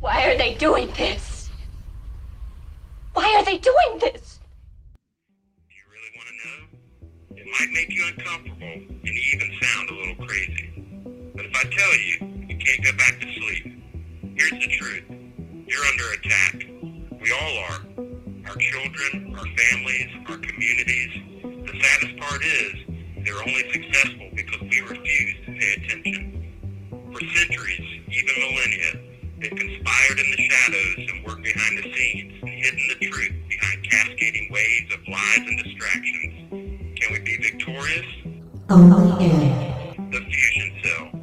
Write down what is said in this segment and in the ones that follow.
Why are they doing this? Why are they doing this? Do you really want to know? It might make you uncomfortable and even sound a little crazy. But if I tell you, you can't go back to sleep. Here's the truth. You're under attack. We all are. Our children, our families, our communities. The saddest part is they're only successful because we refuse to pay attention. For centuries, even millennia, they've conspired in the shadows and worked behind the scenes hidden the truth behind cascading waves of lies and distractions. Can we be victorious? Only in The Fusion Cell.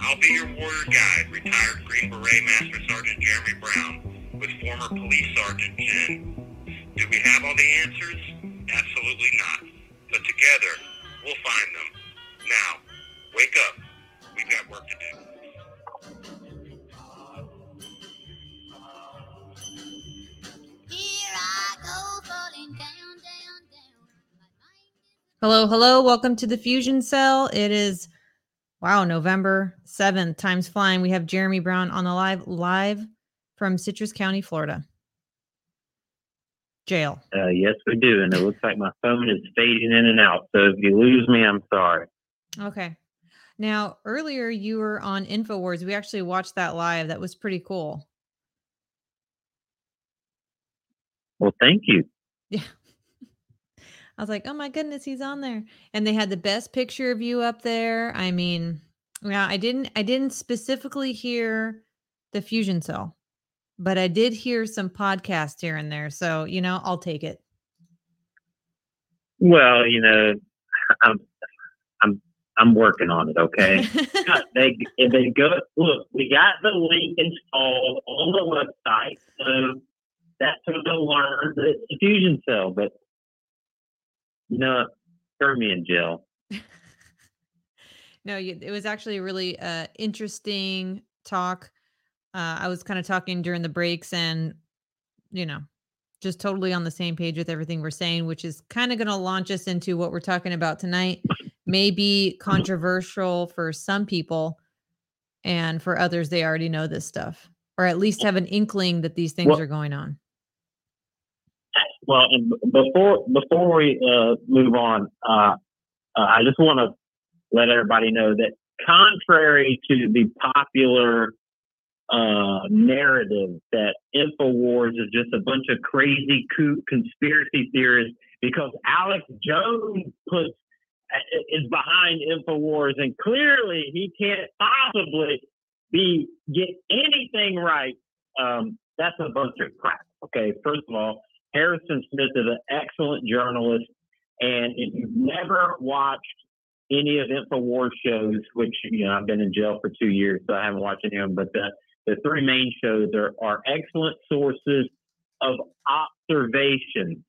I'll be your warrior guide, retired Green Beret Master Sergeant Jeremy Brown, with former Police Sergeant Jen. Do we have all the answers? Absolutely not. But together, we'll find them. Now, wake up. We've got work to do. Hello, hello. Welcome to the Fusion Cell. It is wow, November 7th. Time's flying. We have Jeremy Brown on the live live from Citrus County, Florida. Jail. Uh, yes, we do, and it looks like my phone is fading in and out. So if you lose me, I'm sorry. Okay. Now, earlier you were on InfoWars. We actually watched that live. That was pretty cool. Well, thank you. Yeah. I was like, oh my goodness, he's on there. And they had the best picture of you up there. I mean, yeah, I didn't I didn't specifically hear the fusion cell, but I did hear some podcast here and there. So, you know, I'll take it. Well, you know, I'm I'm I'm working on it. Okay. they they go look, we got the link installed on the website, so that's where they'll learn that it's a fusion cell. But you know, throw me in jail. no, you, it was actually a really uh, interesting talk. Uh, I was kind of talking during the breaks and, you know, just totally on the same page with everything we're saying, which is kind of going to launch us into what we're talking about tonight. May be controversial for some people, and for others, they already know this stuff, or at least have an inkling that these things Well- are going on. Well, and before before we uh, move on, uh, uh, I just want to let everybody know that contrary to the popular uh, narrative that Infowars is just a bunch of crazy co- conspiracy theorists because Alex Jones puts is behind Infowars, and clearly he can't possibly be get anything right. Um, that's a bunch of crap. Okay, first of all. Harrison Smith is an excellent journalist, and if you've never watched any of Infowars shows, which you know I've been in jail for two years, so I haven't watched any of them, but the the three main shows are, are excellent sources of observation,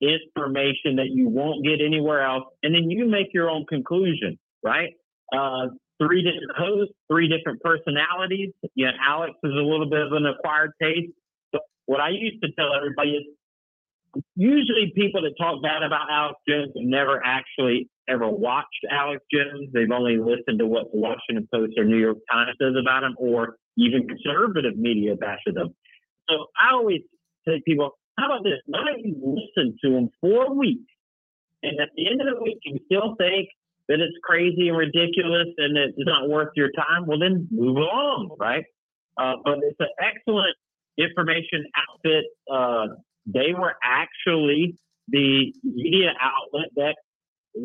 information that you won't get anywhere else, and then you make your own conclusion, right? Uh, three different hosts, three different personalities. Know, Alex is a little bit of an acquired taste. But what I used to tell everybody is usually people that talk bad about Alex Jones have never actually ever watched Alex Jones. They've only listened to what the Washington Post or New York Times says about him, or even conservative media bashes them. So I always say people, how about this? Why don't you listen to him for a week? And at the end of the week, you still think that it's crazy and ridiculous and it's not worth your time, well, then move along, right? Uh, but it's an excellent information outfit. Uh, they were actually the media outlet that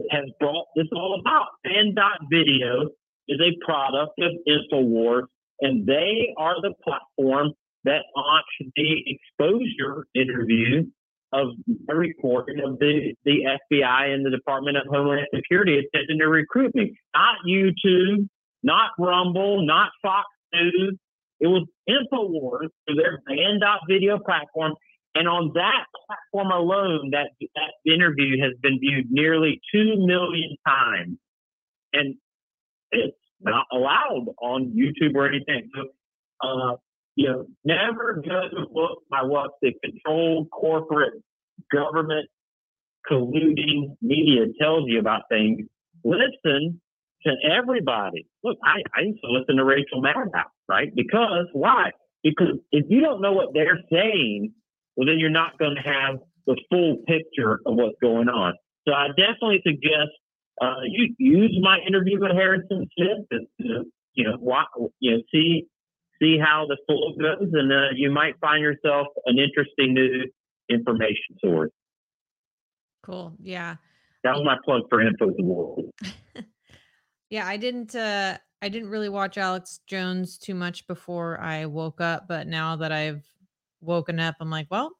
has brought this all about. Banned Dot Video is a product of InfoWars, and they are the platform that launched the exposure interview of a recording of the, the FBI and the Department of Homeland Security attempting to recruit me. Not YouTube, not Rumble, not Fox News. It was InfoWars through their Banned Dot Video platform. And on that platform alone, that that interview has been viewed nearly two million times, and it's not allowed on YouTube or anything. So, uh, you know, never judge a book by what the controlled corporate government colluding media tells you about things. Listen to everybody. Look, I, I used to listen to Rachel Maddow, right? Because why? because if you don't know what they're saying, well, then you're not going to have the full picture of what's going on. So I definitely suggest uh, you use my interview with Harrison Smith to, to you know, wa you know, see see how the flow goes, and uh, you might find yourself an interesting new information source. Cool. Yeah. That was my plug for Info the World. Yeah, I didn't uh I didn't really watch Alex Jones too much before I woke up, but now that I've woken up, I'm like, well,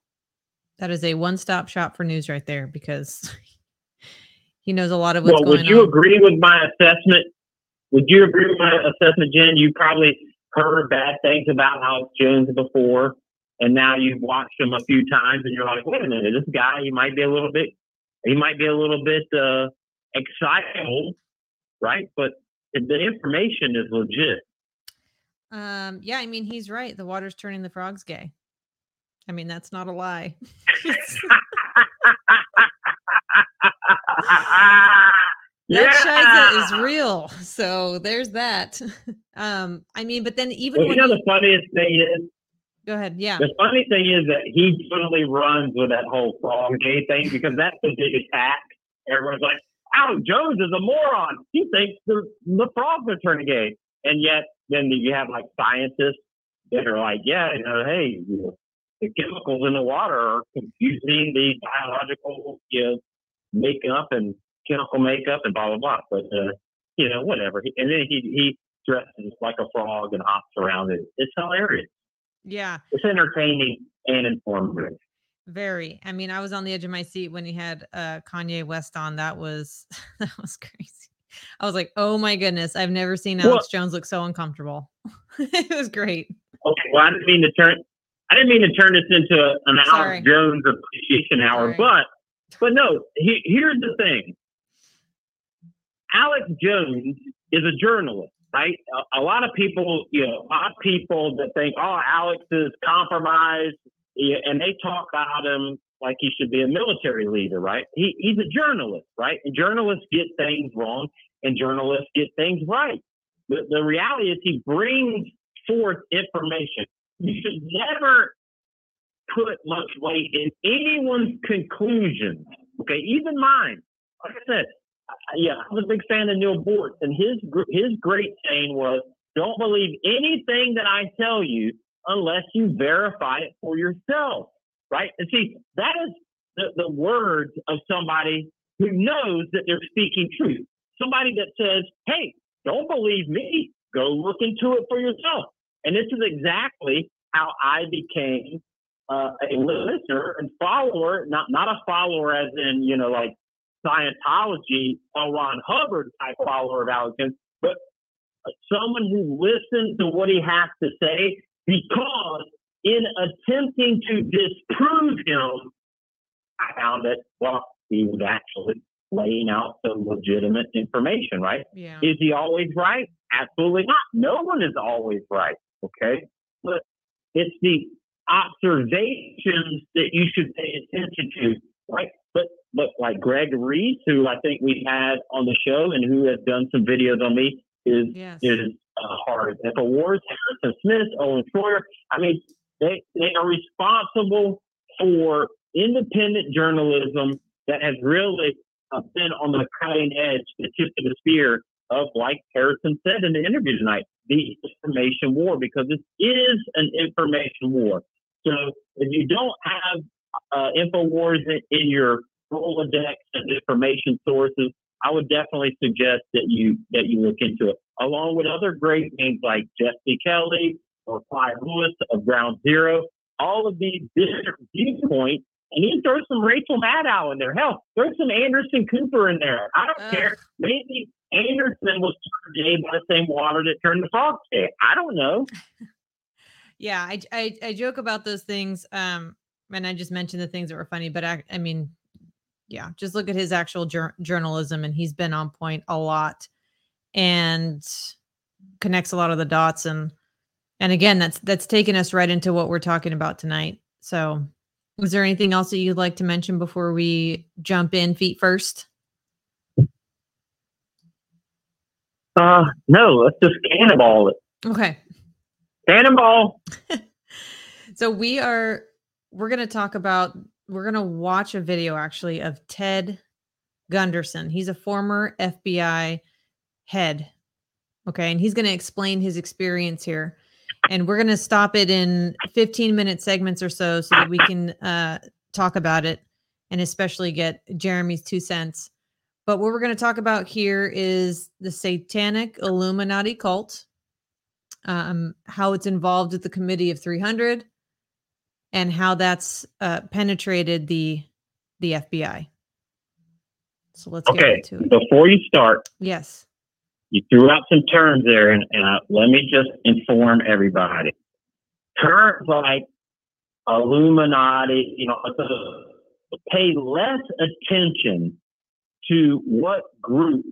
that is a one-stop shop for news right there because he knows a lot of what's Well, going would you on. agree with my assessment? Would you agree with my assessment, Jen? You probably heard bad things about Alex Jones before, and now you've watched him a few times, and you're like, wait a minute, this guy, he might be a little bit, he might be a little bit uh, excitable, right? But the information is legit. Um, yeah, I mean he's right. The water's turning the frogs gay. I mean, that's not a lie. that Shiza is real. So there's that. Um, I mean, but then even Well, when you know he- the funniest thing is go ahead, yeah. The funny thing is that he totally runs with that whole frog gay thing because that's the big attack. Everyone's like, Alex Jones is a moron. He thinks the, the frogs are turning gay. And yet, then you have like scientists that are like, yeah, you know, hey, you know, the chemicals in the water are confusing the biological you know, makeup and chemical makeup and blah, blah, blah. But, uh, you know, whatever. And then he, he dresses like a frog and hops around it. It's hilarious. Yeah, It's entertaining and informative. very. I mean, I was on the edge of my seat when he had uh Kanye West on. That was that was crazy. I was like, oh my goodness, I've never seen Well- Alex Jones look so uncomfortable. it was great. Okay, well, I didn't mean to turn. I didn't mean to turn this into an Sorry. Alex Jones appreciation hour, Sorry. but but no. He, here's the thing. Alex Jones is a journalist, right? A, a lot of people, you know, a lot of people that think, oh, Alex is compromised, and they talk about him like he should be a military leader, right? He, he's a journalist, right? And journalists get things wrong, and journalists get things right. The, the reality is he brings forth information. You should never put much weight in anyone's conclusions. Okay, even mine. Like I said, yeah, I was a big fan of Neal Boortz, and his his great saying was, "Don't believe anything that I tell you unless you verify it for yourself." Right? And see, that is the, the words of somebody who knows that they're speaking truth. Somebody that says, "Hey, don't believe me. Go look into it for yourself." And this is exactly how I became uh, a listener and follower, not not a follower as in you know like Scientology, L. Ron Hubbard type follower of Alex but someone who listens to what he has to say because in attempting to disprove him, I found that well he was actually laying out some legitimate information, right? Yeah. Is he always right? Absolutely not. No one is always right. Okay. But it's the observations that you should pay attention to, right? But but like Greg Reese, who I think we had on the show and who has done some videos on me, is Yes. is uh, hard. Infowars, Harrison Smith, Owen Schroyer. I mean, they they are responsible for independent journalism that has really uh, been on the cutting edge, the tip of the spear of, like Harrison said in the interview tonight, the information war, because this is an information war. So if you don't have uh, InfoWars in, in your Rolodex of information sources, I would definitely suggest that you that you look into it, along with other great names like Jesse Kelly or Clyde Lewis of Ground Zero. All of these different viewpoints, and even throw some Rachel Maddow in there. Hell, throw some Anderson Cooper in there. I don't Ugh. care. Maybe Anderson was turned gay by the same water that turned the frog gay. I don't know. yeah I, I i joke about those things um and i just mentioned the things that were funny but i, I mean yeah just look at his actual jour- journalism and he's been on point a lot and connects a lot of the dots and and again that's that's taken us right into what we're talking about tonight so is there anything else that you'd like to mention before we jump in feet first Uh, no, let's just cannonball it. okay Cannonball. So we are we're going to talk about we're going to watch a video actually of Ted Gunderson. He's a former FBI head. Okay, and he's going to explain his experience here. And we're going to stop it in 15 minute segments or so so that we can uh talk about it and especially get Jeremy's two cents. But what we're going to talk about here is the Satanic Illuminati cult, um, how it's involved with the Committee of 300, and how that's uh, penetrated the the FBI. So let's Okay, get into it. before you start, Yes. you threw out some terms there, and, and uh, let me just inform everybody. Terms like Illuminati, you know, uh, pay less attention to what group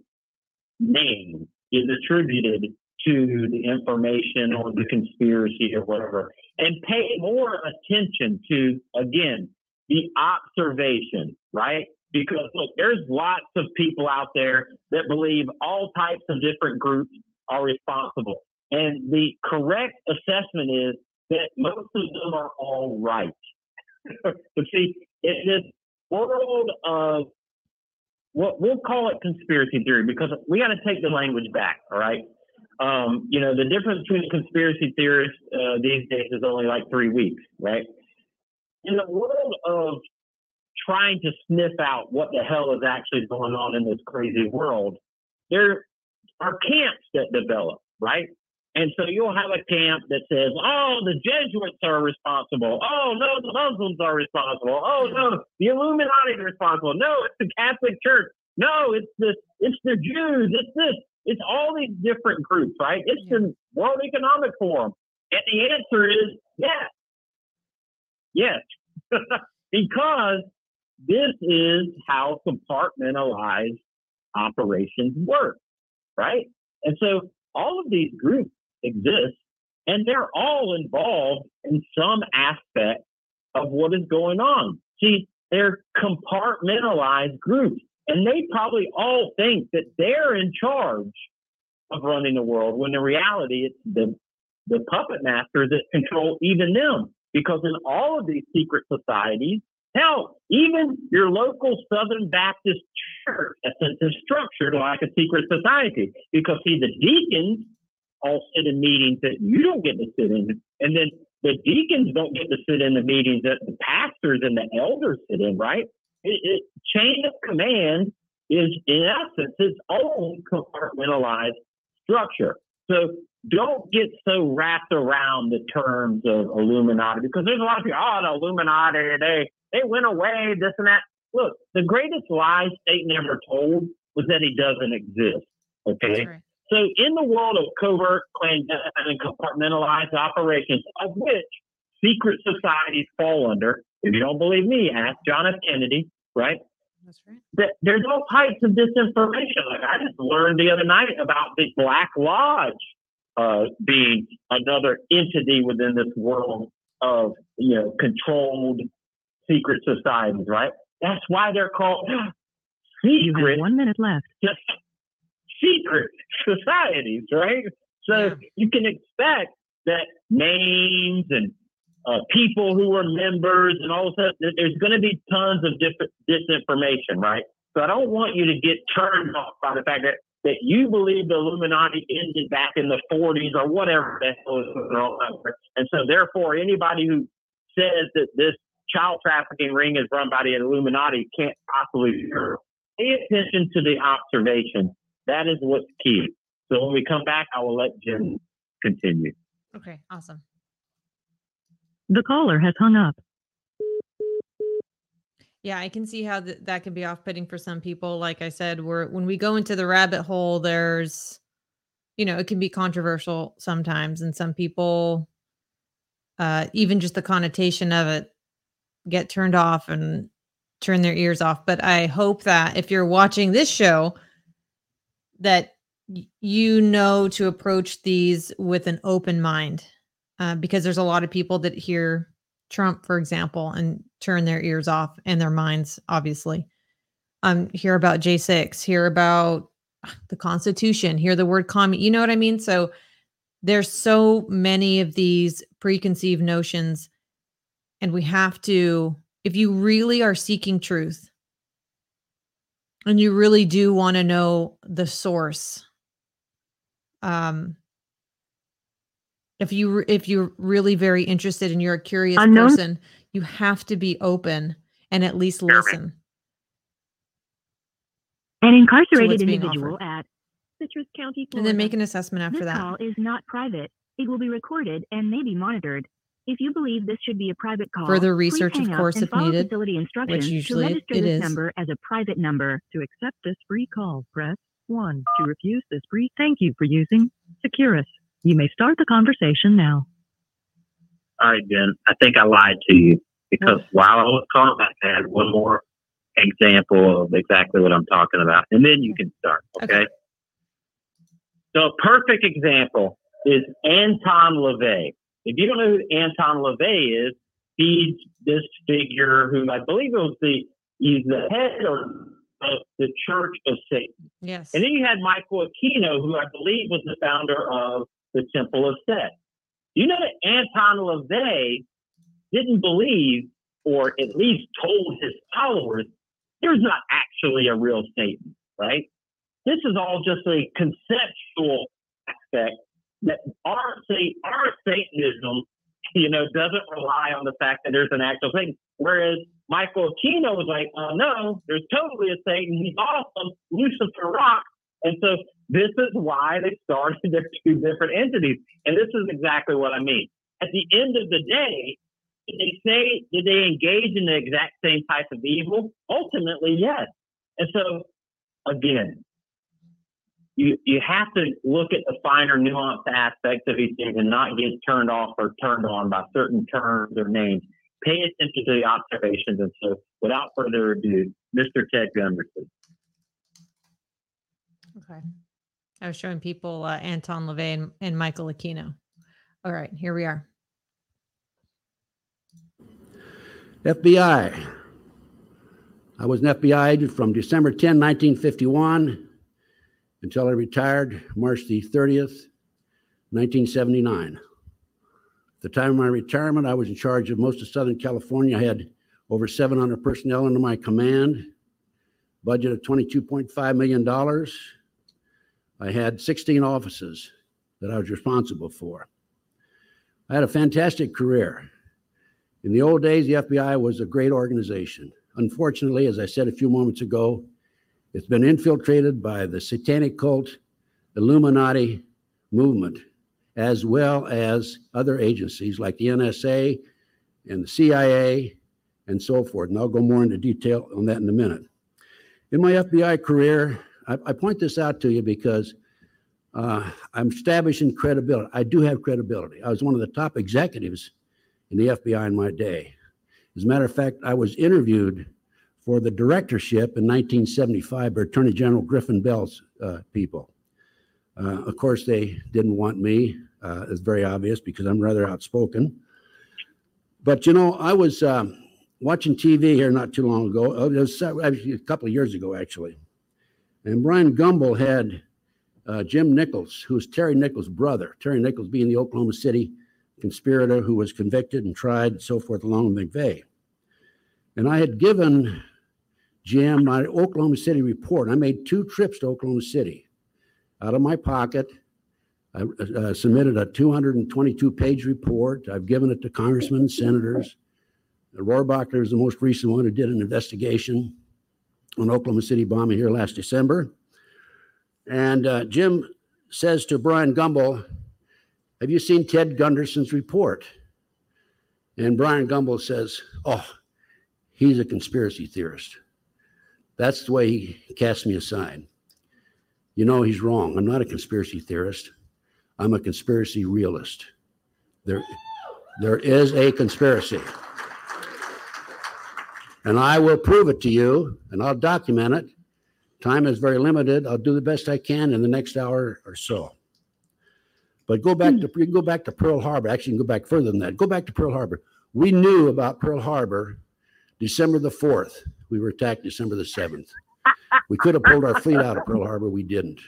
name is attributed to the information or the conspiracy or whatever, and pay more attention to, again, the observation, right? Because look, there's lots of people out there that believe all types of different groups are responsible. And the correct assessment is that most of them are all right. but see, in this world of what we'll call it conspiracy theory because we got to take the language back, all right? Um, you know, the difference between conspiracy theorists uh, these days is only like three weeks, right? In the world of trying to sniff out what the hell is actually going on in this crazy world, there are camps that develop, right? And so you'll have a camp that says, oh, the Jesuits are responsible. Oh, no, the Muslims are responsible. Oh, no, the Illuminati are responsible. No, it's the Catholic Church. No, it's the it's the Jews. It's this. It's all these different groups, right? It's the World Economic Forum. And the answer is yes. Yes. because this is how compartmentalized operations work, right? And so all of these groups exist and they're all involved in some aspect of what is going on. See, they're compartmentalized groups and they probably all think that they're in charge of running the world when in reality it's the, the puppet masters that control even them. Because in all of these secret societies, hell, even your local Southern Baptist church is structured like a secret society. Because see, the deacons all sit in meetings that you don't get to sit in. And then the deacons don't get to sit in the meetings that the pastors and the elders sit in, right? It, it, chain of command is, in essence, its own compartmentalized structure. So don't get so wrapped around the terms of Illuminati because there's a lot of people, oh, the Illuminati, they, they went away, this and that. Look, the greatest lie Satan ever told was that he doesn't exist. Okay. Right. So, in the world of covert, clandestine, and compartmentalized operations, of which secret societies fall under, if you don't believe me, ask John F. Kennedy, right? That's right. That there's all types of disinformation. Like I just learned the other night about the Black Lodge uh, being another entity within this world of you know controlled secret societies, right? That's why they're called secret. You have one minute left. Secret societies, right? So Yeah. you can expect that names and uh, people who are members and all of that, there- there's going to be tons of different disinformation, right? So I don't want you to get turned off by the fact that, that you believe the Illuminati ended back in the 40s or whatever the hell is. And so therefore, anybody who says that this child trafficking ring is run by the Illuminati can't possibly be true. Pay attention to the observation. That is what's key. So when we come back, I will let Jim continue. Okay. Awesome. The caller has hung up. Yeah, I can see how th- that can be off-putting for some people. Like I said, we're when we go into the rabbit hole, there's, you know, it can be controversial sometimes, and some people, uh, even just the connotation of it, get turned off and turn their ears off. But I hope that if you're watching this show, that you know to approach these with an open mind, uh, because there's a lot of people that hear Trump, for example, and turn their ears off and their minds, obviously. Um, hear about J6, hear about the Constitution, hear the word commie. You know what I mean? So there's so many of these preconceived notions And we have to, if you really are seeking truth and you really do want to know the source, um, if you if you're really very interested and you're a curious Unknown- person, you have to be open and at least listen. An incarcerated individual at Citrus County, And then make an assessment after this that. call is not private. It will be recorded and may be monitored. If you believe this should be a private call, Further please research, of hang up course, and if follow needed, facility instructions usually to register it this is. number as a private number. To accept this free call, press 1. To refuse this free, thank you for using Securus. You may start the conversation now. All right, Jen. I think I lied to you because while I was talking, I had one more example of exactly what I'm talking about, and then you can start. Okay. Okay. So a perfect example is Anton LaVey. If you don't know who Anton LaVey is, he's this figure who I believe it was the he's the head of, of the Church of Satan. Yes. And then you had Michael Aquino, who I believe was the founder of the Temple of Set. You know that Anton LaVey didn't believe, or at least told his followers, there's not actually a real Satan, right? This is all just a conceptual aspect that our our Satanism, you know, doesn't rely on the fact that there's an actual thing. Whereas Michael Aquino was like, oh no, there's totally a Satan. He's awesome. Lucifer rocks. And so this is why they started their two different entities. And this is exactly what I mean. At the end of the day, did they say, did they engage in the exact same type of evil? Ultimately, yes. And so, again, you, you have to look at the finer nuanced aspects of these things and not get turned off or turned on by certain terms or names. Pay attention to the observations. And so, without further ado, Mr. Ted Gunderson. Okay. I was showing people uh, Anton LaVey and, and Michael Aquino. All right, here we are. FBI. I was an FBI agent from December 10, 1951 until I retired March the 30th, 1979. At the time of my retirement, I was in charge of most of Southern California. I had over 700 personnel under my command, budget of $22.5 million. I had 16 offices that I was responsible for. I had a fantastic career. In the old days, the FBI was a great organization. Unfortunately, as I said a few moments ago, it's been infiltrated by the satanic cult, Illuminati movement, as well as other agencies like the NSA and the CIA and so forth. And I'll go more into detail on that in a minute. In my FBI career, I, I point this out to you because uh, I'm establishing credibility. I do have credibility. I was one of the top executives in the FBI in my day. As a matter of fact, I was interviewed for the directorship in 1975 by Attorney General Griffin Bell's uh, people. Uh, of course, they didn't want me. Uh, it's very obvious because I'm rather outspoken. But you know, I was um, watching TV here not too long ago. uh, It was a couple of years ago, actually. And Bryant Gumbel had uh, Jim Nichols, who was Terry Nichols' brother. Terry Nichols being the Oklahoma City conspirator who was convicted and tried and so forth along with McVeigh. And I had given Jim my Oklahoma City report. I made two trips to Oklahoma City out of my pocket. I uh, submitted a 222 page report. I've given it to congressmen, senators. Rohrabacher is the most recent one who did an investigation on Oklahoma City bombing here last December. And uh, Jim says to Bryant Gumbel, have you seen Ted Gunderson's report? And Bryant Gumbel says, Oh, he's a conspiracy theorist. That's the way he cast me aside. You know, he's wrong. I'm not a conspiracy theorist. I'm a conspiracy realist. There, there is a conspiracy. And I will prove it to you, and I'll document it. Time is very limited. I'll do the best I can in the next hour or so. But go back to you can go back to Pearl Harbor. Actually, you can go back further than that. Go back to Pearl Harbor. We knew about Pearl Harbor December the fourth. We were attacked December the seventh. We could have pulled our fleet out of Pearl Harbor. We didn't.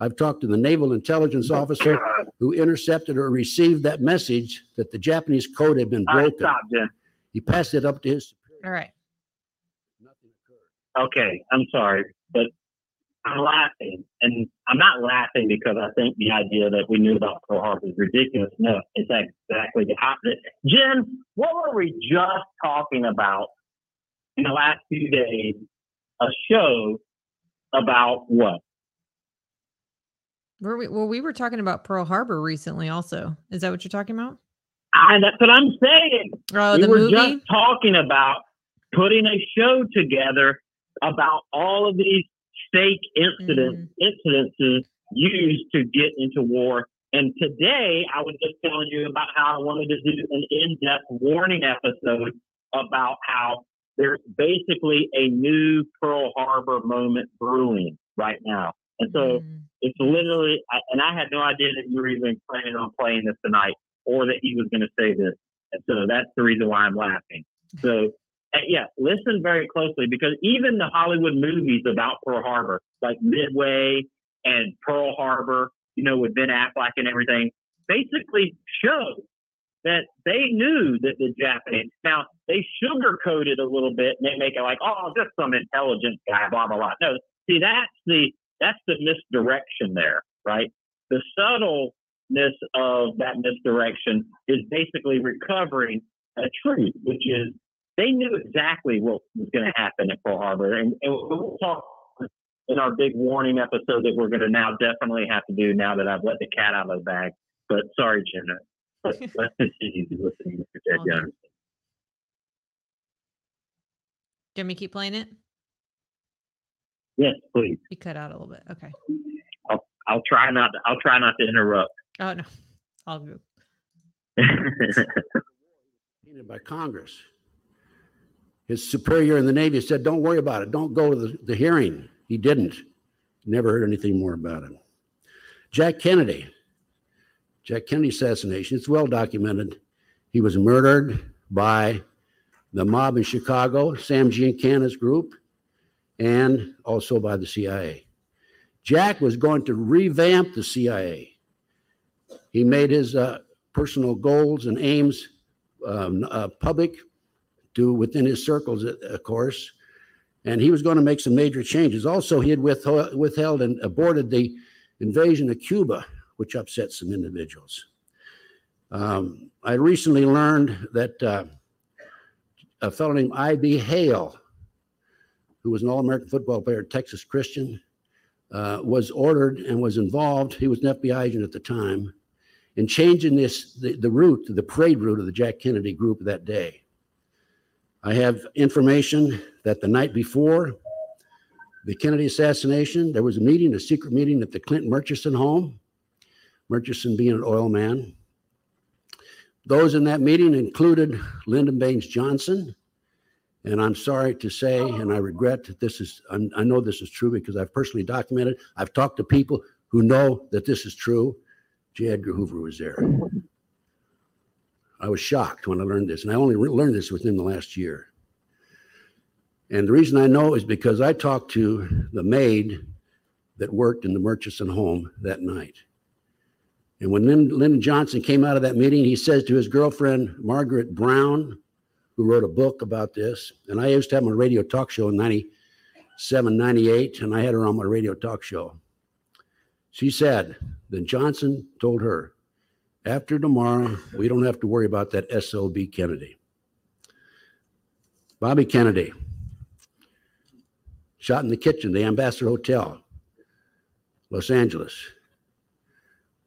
I've talked to the naval intelligence officer who intercepted or received that message that the Japanese code had been All right, broken. stop, Jen. He passed it up to his. All right. Nothing occurred. Okay, I'm sorry, but I'm laughing, and I'm not laughing because I think the idea that we knew about Pearl Harbor is ridiculous. No, it's exactly the opposite. Jen, what were we just talking about in the last few days? A show about what? Were we, well, we were talking about Pearl Harbor recently also. Is that what you're talking about? I, that's what I'm saying. Oh, we the were movie? just talking about putting a show together about all of these fake incidents mm. incidences used to get into war. And today I was just telling you about how I wanted to do an in-depth warning episode about how there's basically a new Pearl Harbor moment brewing right now. And so Mm. it's literally, I- and I had no idea that you were even planning on playing this tonight or that he was going to say this. And so that's the reason why I'm laughing. So, uh, yeah, listen very closely because even the Hollywood movies about Pearl Harbor, like Midway and Pearl Harbor, you know, with Ben Affleck and everything, basically show that they knew that the Japanese, now they sugarcoat it a little bit and they make it like, oh, just some intelligent guy, blah, blah, blah. No, see, that's the, that's the misdirection there, right? The subtleness of that misdirection is basically recovering a truth, which is they knew exactly what was going to happen at Pearl Harbor. And, and we'll talk in our big warning episode that we're going to now definitely have to do now that I've let the cat out of the bag. But sorry, Jenna. Let's, let's continue to listening to Ted All Do you want me to keep playing it? Yes, please. You cut out a little bit. Okay. I'll try not. To, I'll try not to interrupt. Oh no. All good. Painted by Congress. His superior in the Navy said, don't worry about it. Don't go to the, the hearing. He didn't. Never heard anything more about it. Jack Kennedy. Jack Kennedy assassination. It's well documented. He was murdered by the mob in Chicago, Sam Giancana's group, and also by the CIA. Jack was going to revamp the CIA. He made his uh, personal goals and aims um, uh, public to within his circles, uh, of course. And he was going to make some major changes. Also, he had withheld, withheld and aborted the invasion of Cuba, which upset some individuals. Um, I recently learned that uh, a fellow named I.B. Hale, who was an All American football player at Texas Christian, uh, was ordered and was involved. He was an FBI agent at the time in changing this the, the route, the parade route of the Jack Kennedy group that day. I have information that the night before the Kennedy assassination, there was a meeting, a secret meeting at the Clinton Murchison home. Murchison being an oil man. Those in that meeting included Lyndon Baines Johnson. And I'm sorry to say, and I regret that this is, I know this is true because I've personally documented. I've talked to people who know that this is true. J. Edgar Hoover was there. I was shocked when I learned this, and I only re- learned this within the last year. And the reason I know is because I talked to the maid that worked in the Murchison home that night. And when Lyn- Lyndon Johnson came out of that meeting, he says to his girlfriend, Margaret Brown, who wrote a book about this, and I used to have my radio talk show in 97, 98, and I had her on my radio talk show. She said, then Johnson told her, after tomorrow, we don't have to worry about that SOB Kennedy. Bobby Kennedy, shot in the kitchen, the Ambassador Hotel, Los Angeles.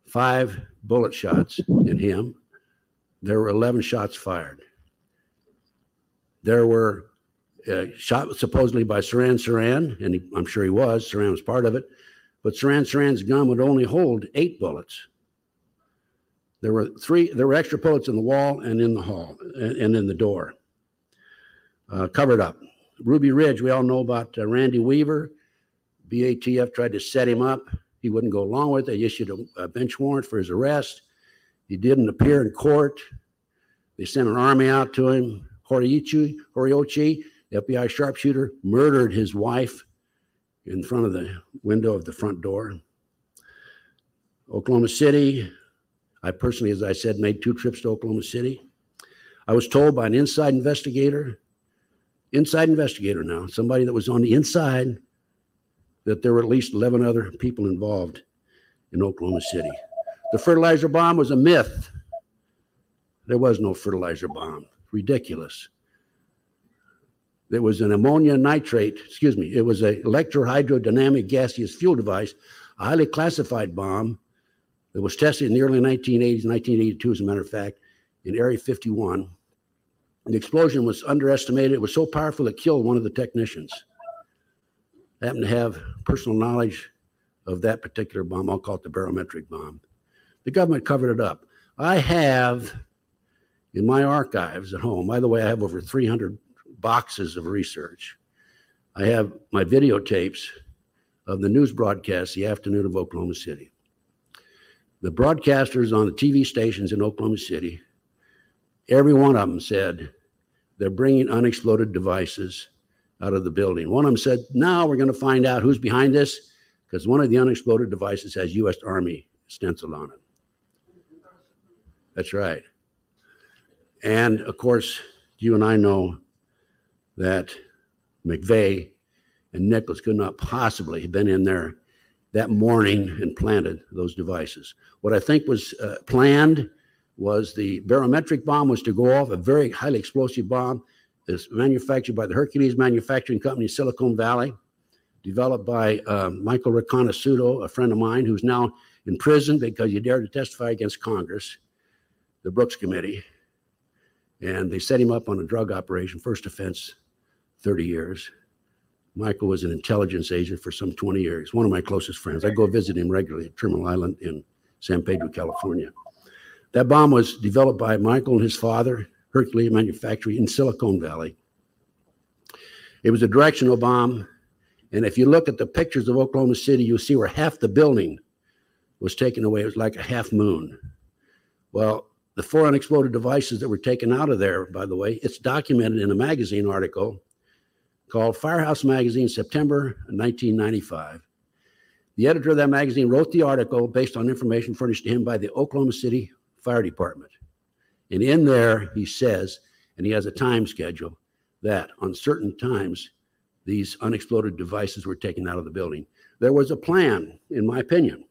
Five bullet shots in him. There were 11 shots fired. There were uh, shot supposedly by Sirhan Sirhan, and he, I'm sure he was. Sirhan was part of it. But Sirhan Sirhan's gun would only hold eight bullets. There were three, there were extra bullets in the wall and in the hall and, and in the door, uh, covered up. Ruby Ridge, we all know about uh, Randy Weaver. BATF tried to set him up. He wouldn't go along with it. They issued a, a bench warrant for his arrest. He didn't appear in court. They sent an army out to him. Horiuchi, Horiuchi, the FBI sharpshooter, murdered his wife in front of the window of the front door. Oklahoma City, I personally, as I said, made two trips to Oklahoma City. I was told by an inside investigator, inside investigator now, somebody that was on the inside, that there were at least 11 other people involved in Oklahoma City. The fertilizer bomb was a myth. There was no fertilizer bomb. Ridiculous. There was an ammonia nitrate, excuse me, it was a electrohydrodynamic gaseous fuel device, a highly classified bomb that was tested in the early 1980s, 1982, as a matter of fact, in Area 51. The explosion was underestimated. It was so powerful it killed one of the technicians. I happen to have personal knowledge of that particular bomb. I'll call it the barometric bomb. The government covered it up. I have in my archives at home, by the way, I have over 300 boxes of research. I have my videotapes of the news broadcast the afternoon of Oklahoma City. The broadcasters on the TV stations in Oklahoma City, every one of them said they're bringing unexploded devices out of the building. One of them said, now we're going to find out who's behind this because one of the unexploded devices has U.S. Army stencil on it. That's right. And of course, you and I know that McVeigh and Nichols could not possibly have been in there that morning and planted those devices. What I think was uh, planned was the barometric bomb was to go off, a very highly explosive bomb. It's manufactured by the Hercules Manufacturing Company in Silicon Valley, developed by uh, Michael Riconosciuto, a friend of mine who's now in prison because he dared to testify against Congress, the Brooks Committee. And they set him up on a drug operation, first offense, 30 years. Michael was an intelligence agent for some 20 years, one of my closest friends. I go visit him regularly at Terminal Island in San Pedro, California. That bomb was developed by Michael and his father, Hercules Manufacturing in Silicon Valley. It was a directional bomb. And if you look at the pictures of Oklahoma City, you'll see where half the building was taken away. It was like a half moon. Well, the four unexploded devices that were taken out of there, by the way, it's documented in a magazine article called Firehouse Magazine, September 1995. The editor of that magazine wrote the article based on information furnished to him by the Oklahoma City Fire Department. And in there, he says, and he has a time schedule, that on certain times, these unexploded devices were taken out of the building. There was a plan, in my opinion,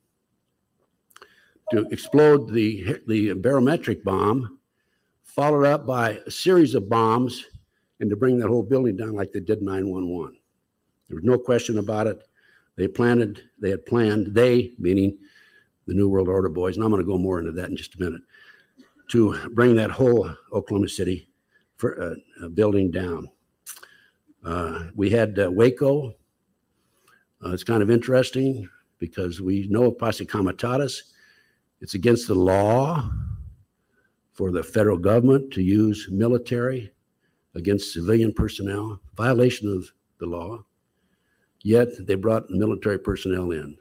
to explode the, the barometric bomb, followed up by a series of bombs, and to bring that whole building down like they did 911. There was no question about it. They planned, they had planned, they, meaning the New World Order boys, and I'm going to go more into that in just a minute, to bring that whole Oklahoma City for, uh, uh, building down. Uh, we had uh, Waco. Uh, it's kind of interesting because we know of posse comitatus. It's against the law for the federal government to use military against civilian personnel, violation of the law. Yet they brought military personnel in.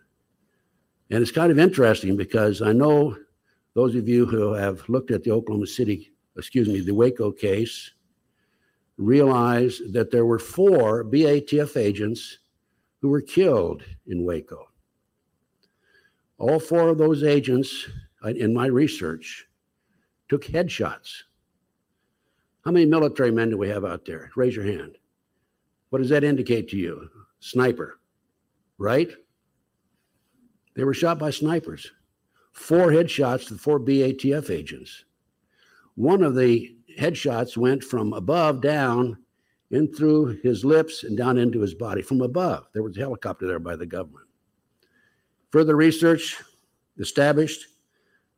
And it's kind of interesting because I know those of you who have looked at the Oklahoma City, excuse me, the Waco case, realize that there were four BATF agents who were killed in Waco. All four of those agents, in my research, took headshots. How many military men do we have out there? Raise your hand. What does that indicate to you? Sniper, right? They were shot by snipers. Four headshots to four BATF agents. One of the headshots went from above down in through his lips and down into his body from above. There was a helicopter there by the government. Further research established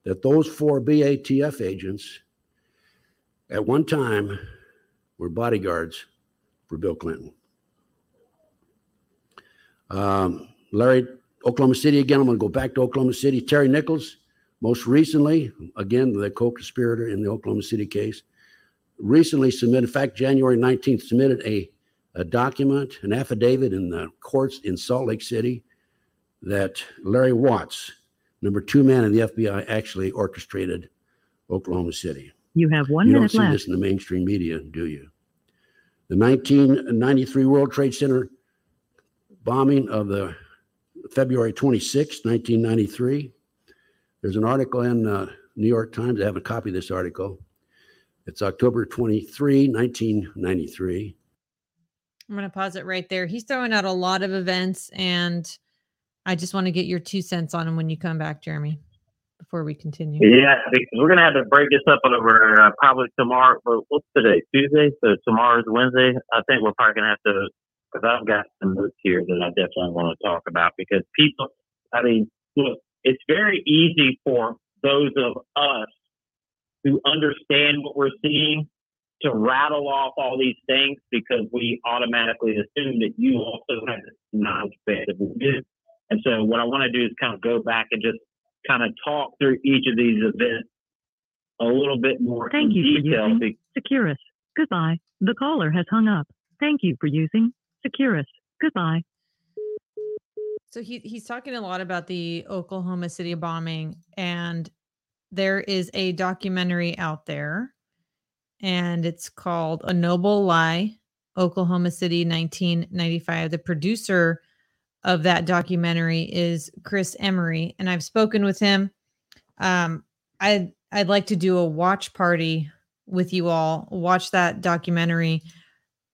that those four BATF agents at one time were bodyguards for Bill Clinton. Um, Larry, Oklahoma City again. I'm going to go back to Oklahoma City. Terry Nichols, most recently, again, the co conspirator in the Oklahoma City case, recently submitted, in fact, January 19th, submitted a, a document, an affidavit in the courts in Salt Lake City that Larry Watts, number two man in the FBI, actually orchestrated Oklahoma City. You have one You don't minute see left. this in the mainstream media, do you? The 1993 World Trade Center bombing of the February 26, 1993. There's an article in uh, New York Times. I have a copy of this article. It's October 23, 1993. I'm going to pause it right there. He's throwing out a lot of events, and I just want to get your two cents on them when you come back, Jeremy, before we continue. Yeah, because we're gonna have to break this up over uh, probably tomorrow. But what's today? Tuesday. So tomorrow's Wednesday. I think we're probably gonna have to because I've got some notes here that I definitely want to talk about because people. I mean, look, it's very easy for those of us who understand what we're seeing to rattle off all these things because we automatically assume that you also have this knowledge base that we do. And so what I want to do is kind of go back and just kind of talk through each of these events a little bit more Thank you for using- Securus. Goodbye. The caller has hung up. Thank you for using Securus. Goodbye. So he he's talking a lot about the Oklahoma City bombing, and there is a documentary out there, and it's called "A Noble Lie: Oklahoma City, 1995." The producer of that documentary is Chris Emery, and I've spoken with him. Um, I'd I'd like to do a watch party with you all. Watch that documentary,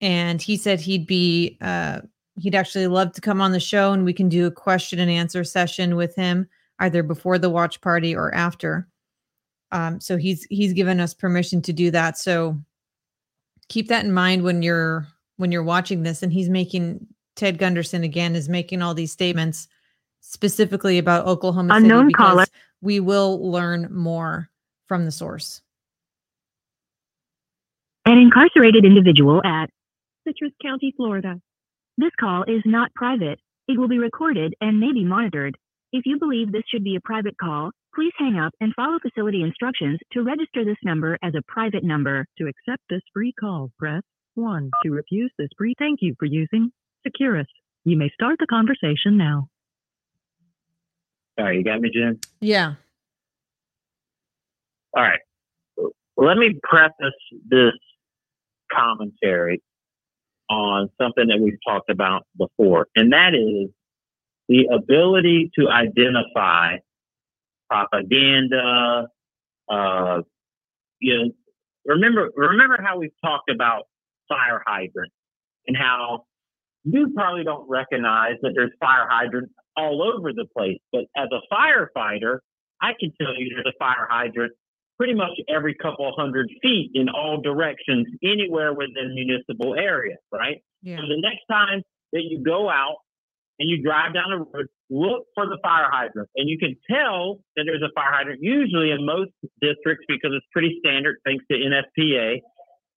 and he said he'd be uh, he'd actually love to come on the show and we can do a question and answer session with him either before the watch party or after. Um, so he's he's given us permission to do that. So keep that in mind when you're when you're watching this. And he's making ted gunderson again is making all these statements specifically about oklahoma city Unknown because caller. we will learn more from the source. An incarcerated individual at Citrus County, Florida. This call is not private. It will be recorded and may be monitored. If you believe this should be a private call, please hang up and follow facility instructions to register this number as a private number. To accept this free call, press 1. To refuse this free, thank you for using Securus. You may start the conversation now. All right, you got me, Jen. yeah All right. Let me preface this commentary on something that we've talked about before, and that is the ability to identify propaganda. Uh, you know, remember remember how we've talked about fire hydrants and how you probably don't recognize that there's fire hydrants all over the place, but as a firefighter, I can tell you there's a fire hydrant pretty much every couple hundred feet in all directions, anywhere within municipal area, right? yeah So the next time that you go out and you drive down the road, look for the fire hydrant. And you can tell that there's a fire hydrant, usually in most districts, because it's pretty standard thanks to NFPA,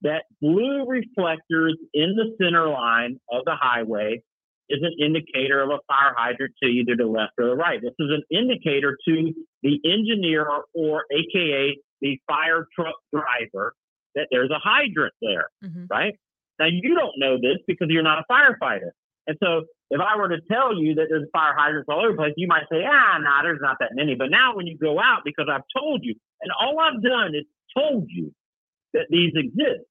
that blue reflectors in the center line of the highway is an indicator of a fire hydrant to either the left or the right. This is an indicator to the engineer or AKA the fire truck driver that there's a hydrant there Mhm. right? Now you don't know this because you're not a firefighter. And so if I were to tell you that there's fire hydrants all over the place, you might say, ah, nah, there's not that many. But now when you go out, because I've told you, and all I've done is told you that these exist.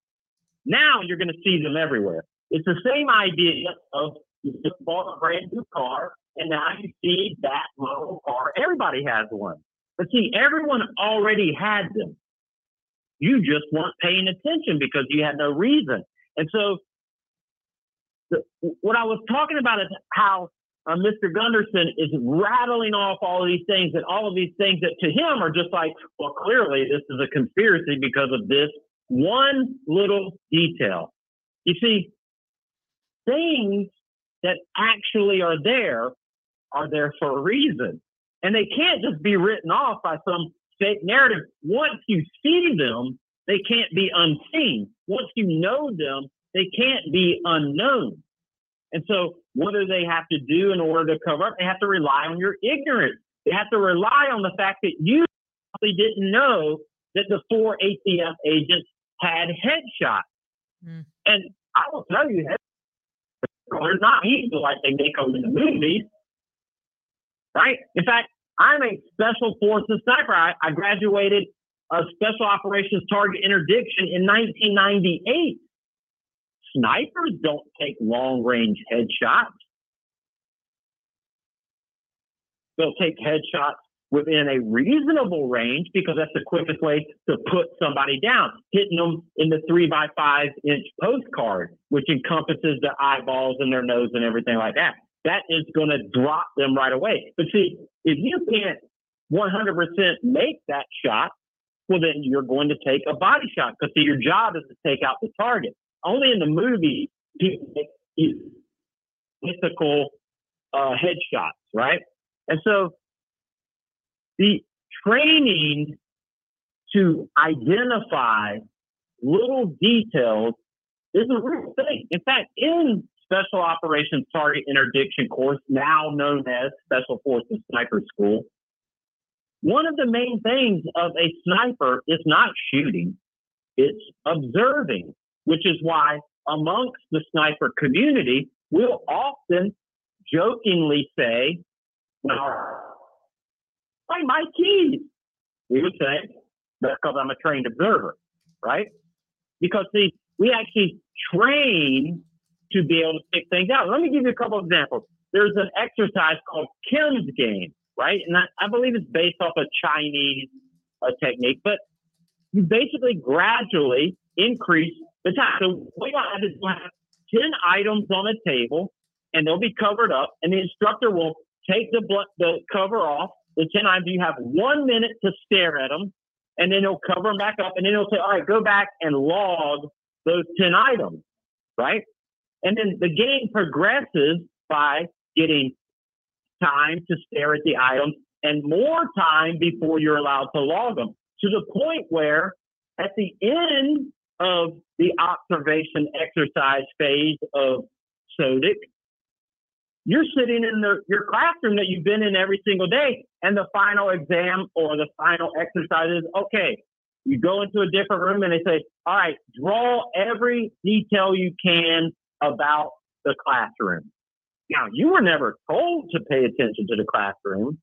Now you're going to see them everywhere. It's the same idea of you just bought a brand new car and now you see that model car. Everybody has one. But see, everyone already had them. You just weren't paying attention because you had no reason. And so, the, what I was talking about is how uh, Mr. Gunderson is rattling off all of these things, and all of these things that to him are just like, well, clearly this is a conspiracy because of this one little detail. You see, things that actually are there are there for a reason. And they can't just be written off by some fake narrative. Once you see them, they can't be unseen. Once you know them, they can't be unknown. And so, what do they have to do in order to cover up? They have to rely on your ignorance. They have to rely on the fact that you probably didn't know that the four ATF agents had headshots. Mm. And I will tell you, they're not easy like they make them in the movies right? In fact, I'm a special forces sniper. I, I graduated a special operations target interdiction in 1998. Snipers don't take long range headshots. They'll take headshots within a reasonable range because that's the quickest way to put somebody down, hitting them in the three by five inch postcard, which encompasses the eyeballs and their nose and everything like that. That is going to drop them right away. But see, if you can't 100% make that shot, well, then you're going to take a body shot because see, your job is to take out the target. Only in the movie people make these mythical uh, headshots, right? And so the training to identify little details is a real thing. In fact, in Special Operations Target Interdiction course, now known as Special Forces Sniper School, one of the main things of a sniper is not shooting, it's observing, which is why amongst the sniper community, we'll often jokingly say, well, find my keys. We would say, because I'm a trained observer, right? Because see, we actually train to be able to pick things out. Let me give you a couple examples. There's an exercise called Kim's game, right? And I, I believe it's based off a Chinese uh, technique, but you basically gradually increase the time. So what you have is you have 10 items on a table and they'll be covered up and the instructor will take the, the cover off the 10 items, you have one minute to stare at them, and then he'll cover them back up, and then he'll say, all right, go back and log those 10 items, right? And then the game progresses by getting time to stare at the items and more time before you're allowed to log them to the point where at the end of the observation exercise phase of SOTIC, you're sitting in the, your classroom that you've been in every single day, and the final exam or the final exercise is okay. You go into a different room and they say, all right, draw every detail you can about the classroom. Now, you were never told to pay attention to the classroom,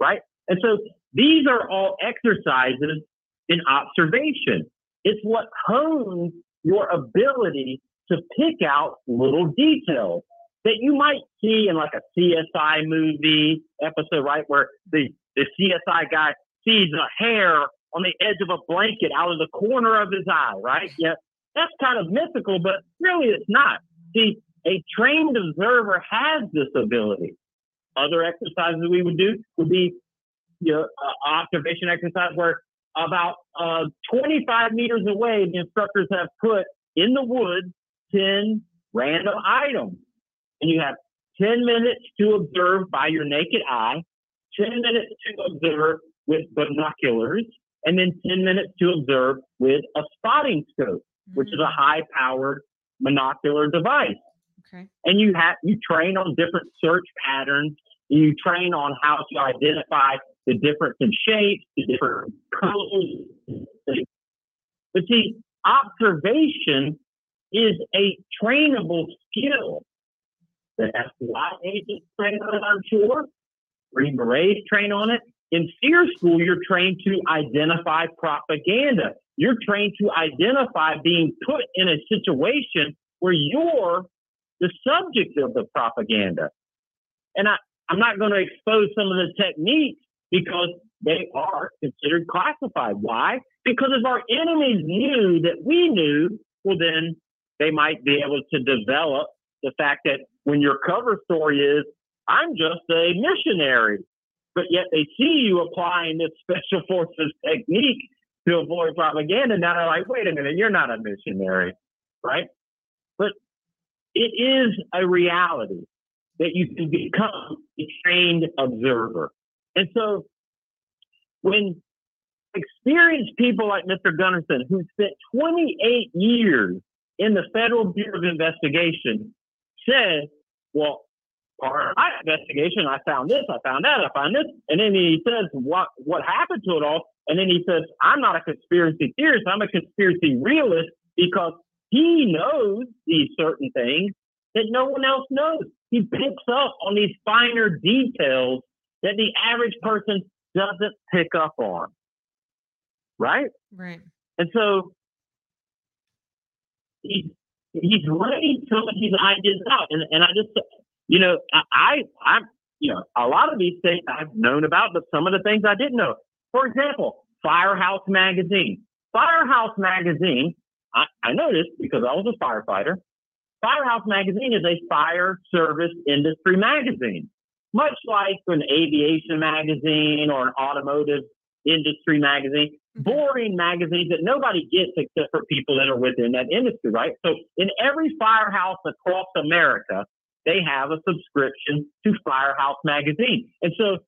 right? And so these are all exercises in observation. It's what hones your ability to pick out little details that you might see in like a CSI movie episode, right? Where the, the CSI guy sees a hair on the edge of a blanket out of the corner of his eye, right? Yeah, that's kind of mythical, but really it's not. See, a trained observer has this ability. Other exercises we would do would be you know, uh, observation exercise where about uh, 25 meters away, the instructors have put in the woods 10 random items and you have 10 minutes to observe by your naked eye, 10 minutes to observe with binoculars, and then 10 minutes to observe with a spotting scope, which is a Mm-hmm. high powered monocular device. Okay. And you have you train on different search patterns. You train on how to identify the difference in shapes, the different colors. But see, observation is a trainable skill. The FBI agents train on it, I'm sure. Green Berets train on it. In SERE school, you're trained to identify propaganda. You're trained to identify being put in a situation where you're the subject of the propaganda. And I, I'm not going to expose some of the techniques because they are considered classified. Why? Because if our enemies knew that we knew, well, then they might be able to develop the fact that when your cover story is, I'm just a missionary, but yet they see you applying this special forces technique to avoid propaganda. Now they're like, wait a minute, you're not a missionary, right? But it is a reality that you can become a trained observer. And so when experienced people like Mr. Gunderson, who spent 28 years in the Federal Bureau of Investigation, says, well, part of my investigation, I found this, I found that, I found this. And then he says what what happened to it all. And then he says, I'm not a conspiracy theorist, I'm a conspiracy realist because he knows these certain things that no one else knows. He picks up on these finer details that the average person doesn't pick up on. Right? Right. And so he's he's laying some of these ideas out. And and I just you know, I I I'm you know, a lot of these things I've known about, but some of the things I didn't know. For example, Firehouse Magazine. Firehouse Magazine, I, I know this because I was a firefighter. Firehouse Magazine is a fire service industry magazine, much like an aviation magazine or an automotive industry magazine. Mm-hmm. Boring magazines that nobody gets except for people that are within that industry, right? So in every firehouse across America, they have a subscription to Firehouse Magazine. And so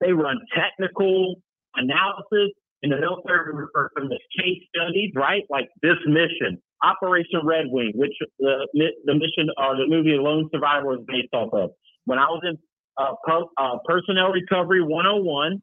they run technical analysis in the military, we refer to case studies, right? Like this mission, Operation Red Wing, which the, the mission or the movie Lone Survivor is based off of. When I was in uh, uh, Personnel Recovery 101,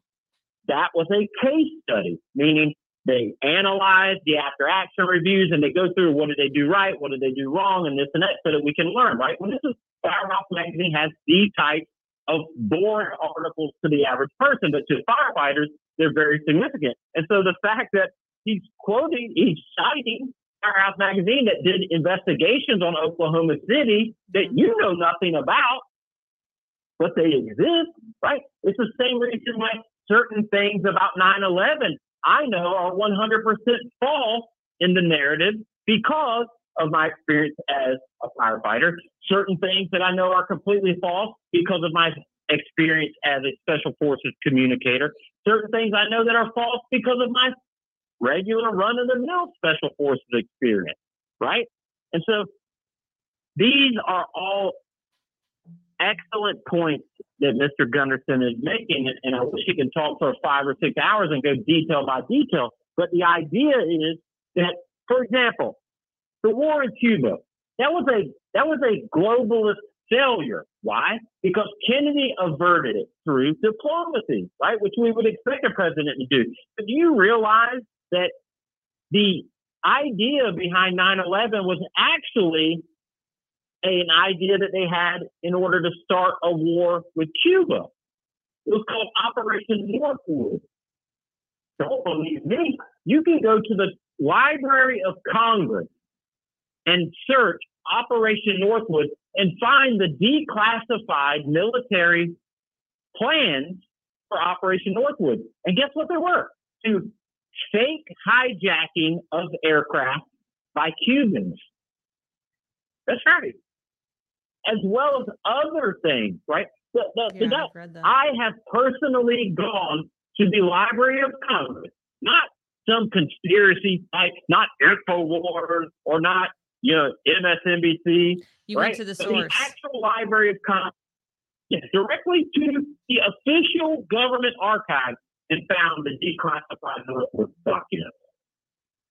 that was a case study, meaning they analyze the after action reviews and they go through what did they do right, what did they do wrong, and this and that so that we can learn, right? Well, this is Firehouse Magazine has these type of boring articles to the average person, but to firefighters, they're very significant. And so the fact that he's quoting, he's citing Firehouse Magazine that did investigations on Oklahoma City that you mm-hmm. know nothing about, but they exist, right? It's the same reason why certain things about 9 11 I know are 100% false in the narrative because of my experience as a firefighter. Certain things that I know are completely false because of my experience as a special forces communicator. Certain things I know that are false because of my regular run of the mill special forces experience, right? And so these are all excellent points that Mr. Gunderson is making, and I wish he could talk for five or six hours and go detail by detail. But the idea is that, for example, the war in Cuba, that was a that was a globalist failure. Why? Because Kennedy averted it through diplomacy, right? Which we would expect a president to do. But do you realize that the idea behind 9/11 was actually an idea that they had in order to start a war with Cuba. It was called Operation Northwood. Don't believe me. You can go to the Library of Congress and search Operation Northwood and find the declassified military plans for Operation Northwood. And guess what they were? To fake hijacking of aircraft by Cubans. That's right. As well as other things, right? The, the, Yeah, the, that. I have personally gone to the Library of Congress, not some conspiracy site, not InfoWars or not, you know, MSNBC. you right? went to the source. The actual Library of Congress, yeah, directly to the official government archive and found the declassified documents.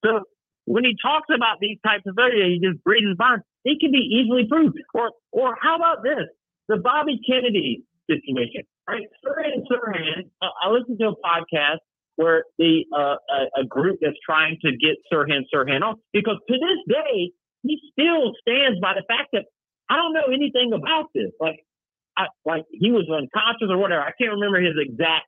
So when he talks about these types of areas, he just breathes bonds. It can be easily proved. Or, or how about this? The Bobby Kennedy situation, right? Sirhan Sirhan, uh, I listened to a podcast where the uh, a, a group that's trying to get Sirhan Sirhan off because to this day he still stands by the fact that I don't know anything about this. Like, I, like he was unconscious or whatever. I can't remember his exact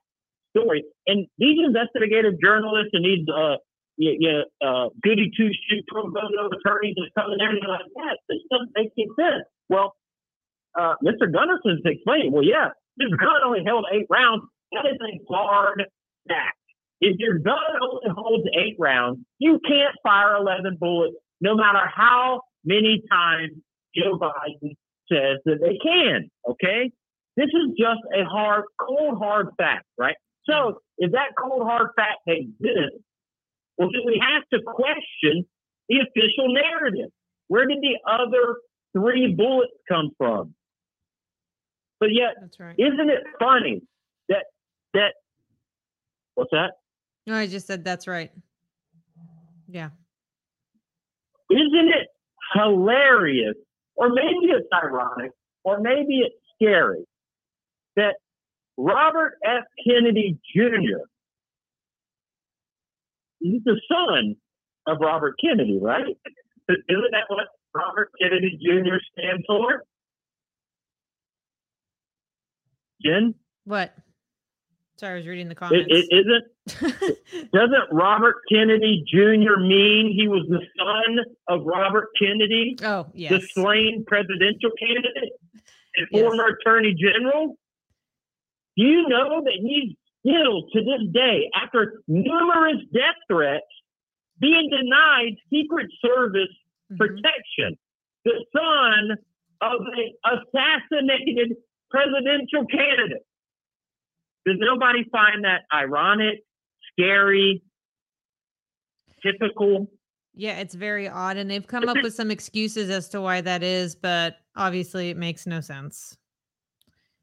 story. And these investigative journalists and these uh, you, you uh, goody two shoes pro bono attorneys coming there and they're like, yeah, this doesn't make any sense. Well, uh, Mr. Gunderson's explaining, well, yeah, this gun only held eight rounds. That is a hard fact. If your gun only holds eight rounds, you can't fire 11 bullets, no matter how many times Joe Biden says that they can. Okay? This is just a hard, cold, hard fact, right? So if that cold, hard fact exists, well, then we have to question the official narrative. Where did the other three bullets come from? But yet, That's right. isn't it funny that that what's that? No, I just said that's right. Yeah. Isn't it hilarious, or maybe it's ironic, or maybe it's scary that Robert F. Kennedy Jr. He's the son of Robert Kennedy, right? Isn't that what Robert Kennedy Jr. stands for? Jen, What? Sorry, I was reading the it, comments. it isn't Doesn't Robert Kennedy Jr. mean he was the son of Robert Kennedy, oh, the slain presidential candidate and Yes. former attorney general? Do you know that he's still to this day, after numerous death threats, being denied Secret Service Mhm. protection? The son of an assassinated presidential candidate. Does nobody find that ironic, scary, typical? Yeah, it's very odd. And they've come up with some excuses as to why that is, but obviously it makes no sense.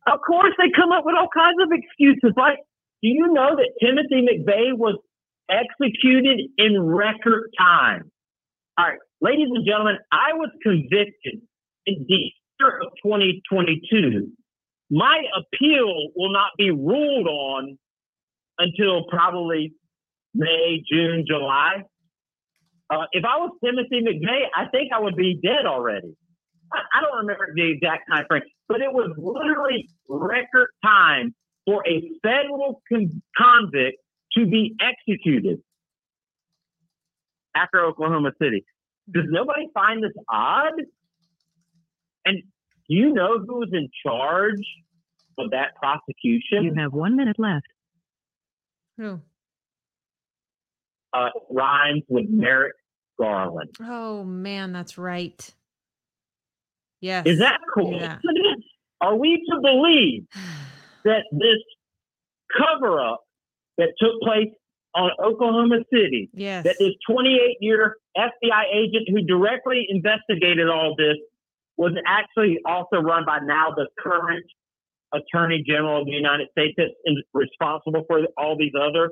Of course, they come up with all kinds of excuses. Like, do you know that Timothy McVeigh was executed in record time? All right, ladies and gentlemen, I was convicted in December of 2022. My appeal will not be ruled on until probably May, June, July. Uh, if I was Timothy McVeigh, I think I would be dead already. I, I don't remember the exact time frame, but it was literally record time for a federal con- convict to be executed after Oklahoma City. Does nobody find this odd? And do you know who was in charge of that prosecution? You have one minute left. Who? Uh, rhymes with Merrick Garland. Oh man, that's right. Yes. Is that Yeah. Are we to believe that this cover up that took place on Oklahoma City, yes. that this 28 year FBI agent who directly investigated all this was actually also run by now the current Attorney General of the United States that's in- responsible for all these other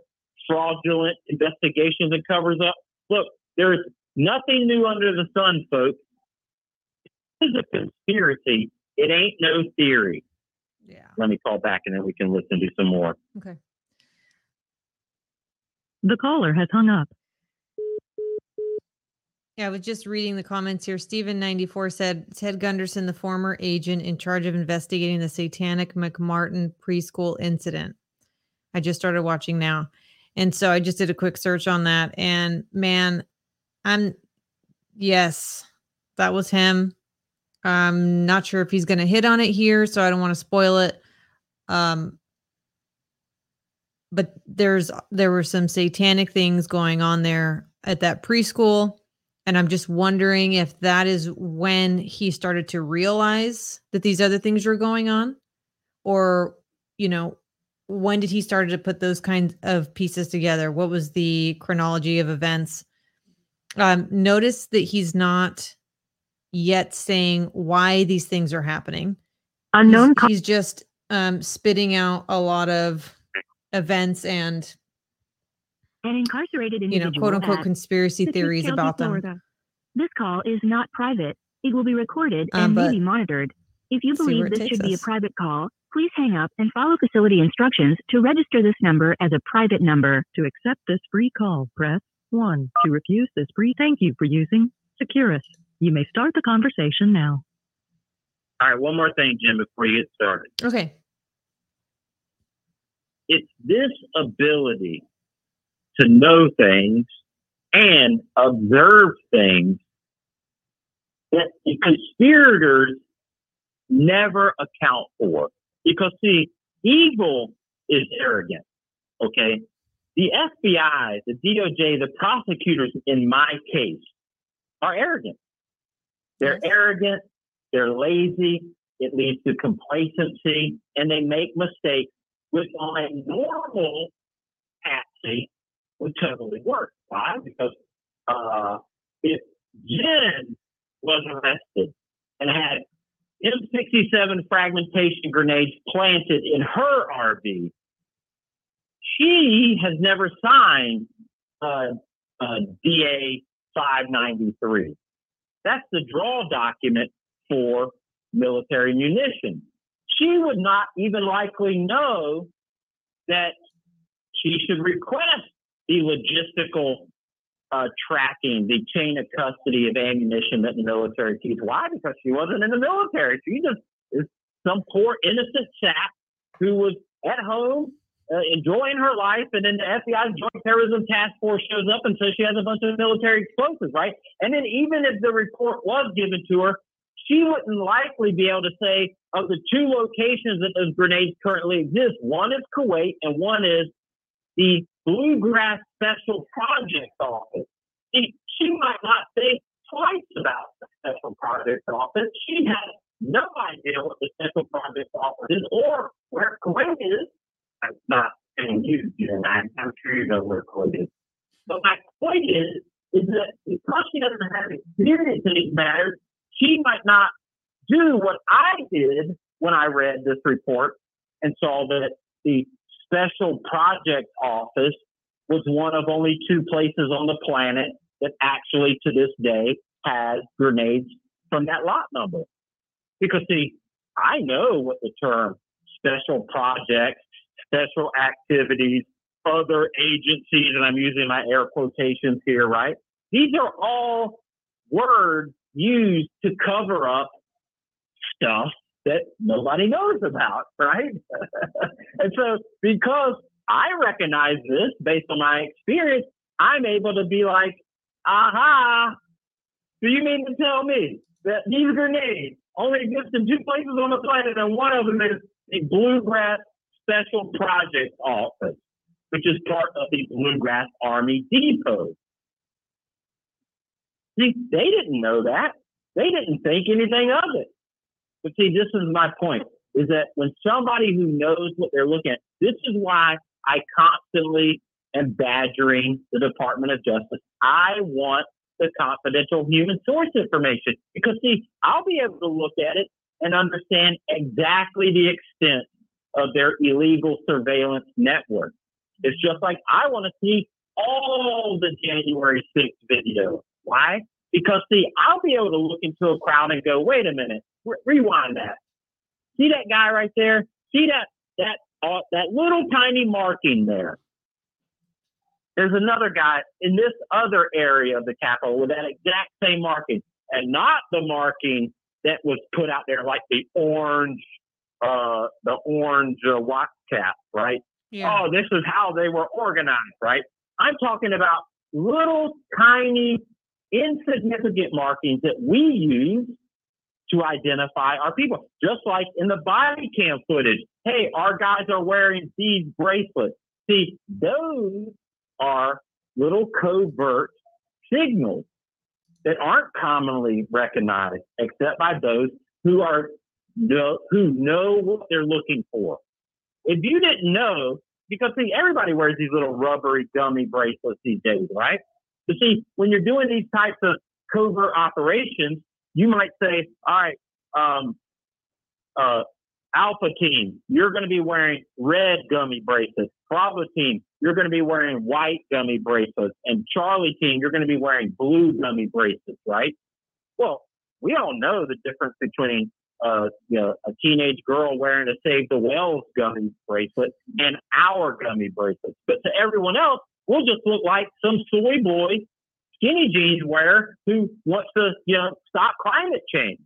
fraudulent investigations and covers up. Look, there's nothing new under the sun, folks. This is a conspiracy. It ain't no theory. yeah. Let me call back and then we can listen to some more. Okay. The caller has hung up. Yeah, I was just reading the comments here. Stephen94 said Ted Gunderson, the former agent in charge of investigating the satanic McMartin preschool incident. I just started watching now. And so I just did a quick search on that. And man, I'm, yes, that was him. I'm not sure if he's going to hit on it here. So I don't want to spoil it. Um, but there's, there were some satanic things going on there at that preschool. And I'm just wondering if that is when he started to realize that these other things were going on, or, you know, when did he started to put those kinds of pieces together? What was the chronology of events? Um, notice that he's not yet saying why these things are happening. Unknown He's, he's just um, spitting out a lot of events and An incarcerated you know quote unquote conspiracy Citrus theories County, about them. Florida. This call is not private. It will be recorded Um, and may be monitored. If you believe this takes should be a private call, please hang up and follow facility instructions to register this number as a private number. To accept this free call, press 1. To refuse this free thank you for using Securus. You may start the conversation now. All right, one more thing, Jim, before you get started. Okay. It's this ability to know things and observe things that the conspirators never account for. Because, see, evil is arrogant, okay? The FBI, the DOJ, the prosecutors in my case are arrogant. They're arrogant, they're lazy, it leads to complacency, and they make mistakes, which on a normal patsy would totally work. Why? Because uh, if Jen was arrested and had M67 fragmentation grenades planted in her RV, she has never signed uh, DA 593. That's the draw document for military munitions. She would not even likely know that she should request the logistical uh, tracking, the chain of custody of ammunition that the military keeps. Why? Because she wasn't in the military. She just is some poor innocent chap who was at home uh, enjoying her life, and then the FBI's Joint Terrorism Task Force shows up and says she has a bunch of military explosives, right? And then even if the report was given to her, she wouldn't likely be able to say of the two locations that those grenades currently exist. One is Kuwait, and one is the Bluegrass Special Projects Office. See, she might not think twice about the Special Projects Office. She has no idea what the Special Projects Office is or where Kuwait is. I'm not saying you, Jen. I'm, I'm sure you know where Kuwait is. But my point is, is that because she doesn't have experience in these matters, she might not do what I did when I read this report and saw that the Special Project Office was one of only two places on the planet that actually to this day has grenades from that lot number. Because see, I know what the term special projects, special activities, other agencies, and I'm using my air quotations here, right? These are all words used to cover up stuff that nobody knows about, right? and so because I recognize this based on my experience, I'm able to be like, aha, do you mean to tell me that these grenades only exist in two places on the planet and one of them is the Bluegrass Special Projects Office, which is part of the Bluegrass Army Depot. See, they didn't know that. They didn't think anything of it. But see, this is my point, is that when somebody who knows what they're looking at, this is why I constantly am badgering the Department of Justice. I want the confidential human source information because see, I'll be able to look at it and understand exactly the extent of their illegal surveillance network. It's just like I want to see all the January 6th video. Why? Because see, I'll be able to look into a crowd and go, wait a minute, re- rewind that. See that guy right there? See that that uh, that little tiny marking there? There's another guy in this other area of the Capitol with that exact same marking, and not the marking that was put out there like the orange, uh, the orange uh, watch cap, right? Yeah. Oh, this is how they were organized, right? I'm talking about little tiny insignificant markings that we use to identify our people. Just like in the body cam footage. Hey, our guys are wearing these bracelets. See, those are little covert signals that aren't commonly recognized except by those who are who know what they're looking for. If you didn't know, because see, everybody wears these little rubbery gummy bracelets these days, right? But see, when you're doing these types of covert operations, you might say, all right, um, uh, Alpha team, you're going to be wearing red gummy bracelets. Bravo team, you're going to be wearing white gummy bracelets. And Charlie team, you're going to be wearing blue gummy bracelets, right? Well, we all know the difference between uh, you know, a teenage girl wearing a Save the Whales gummy bracelet and our gummy bracelets. But to everyone else, we'll just look like some soy boy skinny jeans wearer who wants to, you know, stop climate change.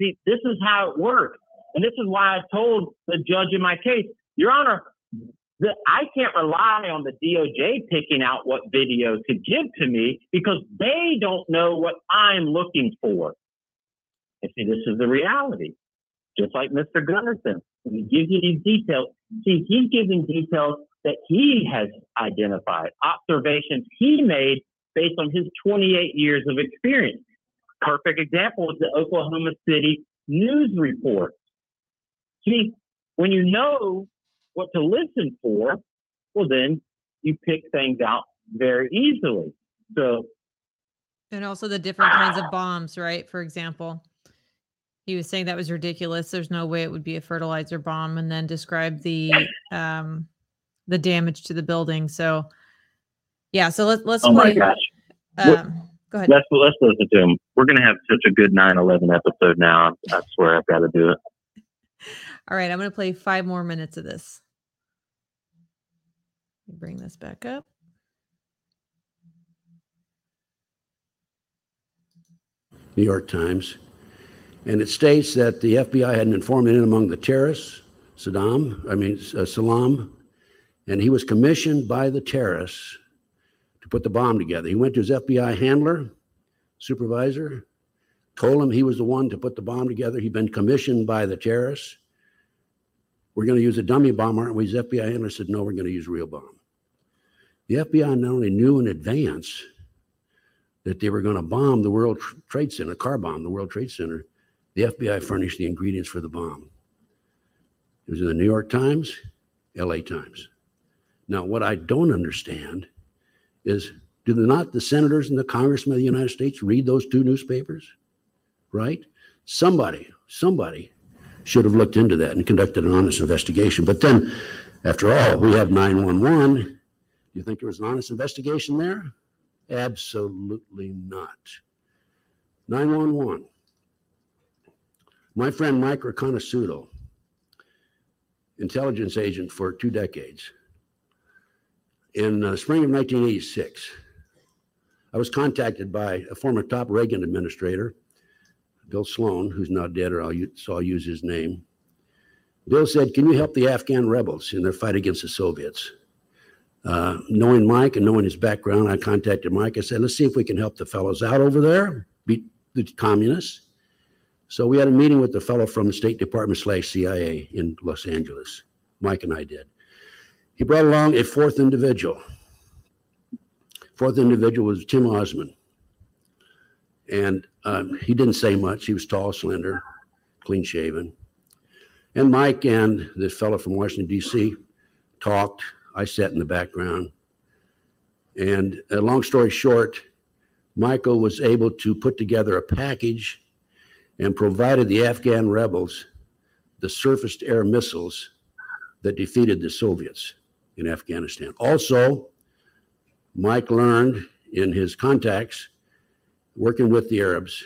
See, this is how it works. And this is why I told the judge in my case, Your Honor, that I can't rely on the DOJ picking out what video to give to me because they don't know what I'm looking for. And see, this is the reality. Just like Mr. Gunderson, when he gives you these details, see, he's giving details that he has identified, observations he made based on his 28 years of experience. Perfect example is the Oklahoma City news report. See, when you know what to listen for, well, then you pick things out very easily. So, And also the different kinds of bombs, right? For example, he was saying that was ridiculous. There's no way it would be a fertilizer bomb, and then describe the um the damage to the building. So yeah, so let's let's oh my gosh, Um, go ahead. let's let's listen to him. We're gonna have such a good 9/11 episode now. I swear I've got to do it. All right, I'm going to play five more minutes of this. Bring this back up. New York Times. And it states that the FBI had an informant in among the terrorists, Saddam, I mean, uh, Salam, and he was commissioned by the terrorists to put the bomb together. He went to his FBI handler, supervisor, told him he was the one to put the bomb together. He'd been commissioned by the terrorists. We're going to use a dummy bomb, aren't we? His FBI analyst said, no, we're going to use real bomb. The FBI not only knew in advance that they were going to bomb the World Trade Center, car bomb the World Trade Center, the FBI furnished the ingredients for the bomb. It was in the New York Times, LA Times. Now, what I don't understand is do not the senators and the congressmen of the United States read those two newspapers? Right? Somebody, somebody should have looked into that and conducted an honest investigation. But then, after all, we have 911. Do you think there was an honest investigation there? Absolutely not. 911. My friend Mike Riconosciuto, intelligence agent for two decades. In uh, spring of 1986, I was contacted by a former top Reagan administrator, Bill Sloan, who's now dead, or I'll, u- so I'll use his name. Bill said, Can you help the Afghan rebels in their fight against the Soviets? Uh, knowing Mike and knowing his background, I contacted Mike. I said, Let's see if we can help the fellows out over there, beat the communists. So we had a meeting with the fellow from the State Department slash CIA in Los Angeles. Mike and I did. He brought along a fourth individual. Fourth individual was Tim Osman. And um, he didn't say much. He was tall, slender, clean shaven. And Mike and this fellow from Washington, D.C. talked. I sat in the background. And uh, long story short, Michael was able to put together a package and provided the Afghan rebels the surface to air missiles that defeated the Soviets in Afghanistan. Also, Mike learned in his contacts working with the Arabs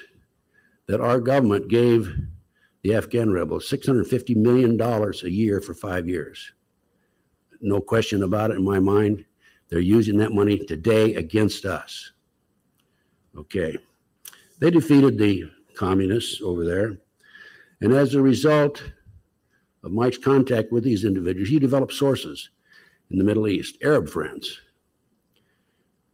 that our government gave the Afghan rebels $650 million a year for five years. No question about it in my mind. They're using that money today against us. Okay. They defeated the communists over there. And as a result of Mike's contact with these individuals, he developed sources in the Middle East, Arab friends.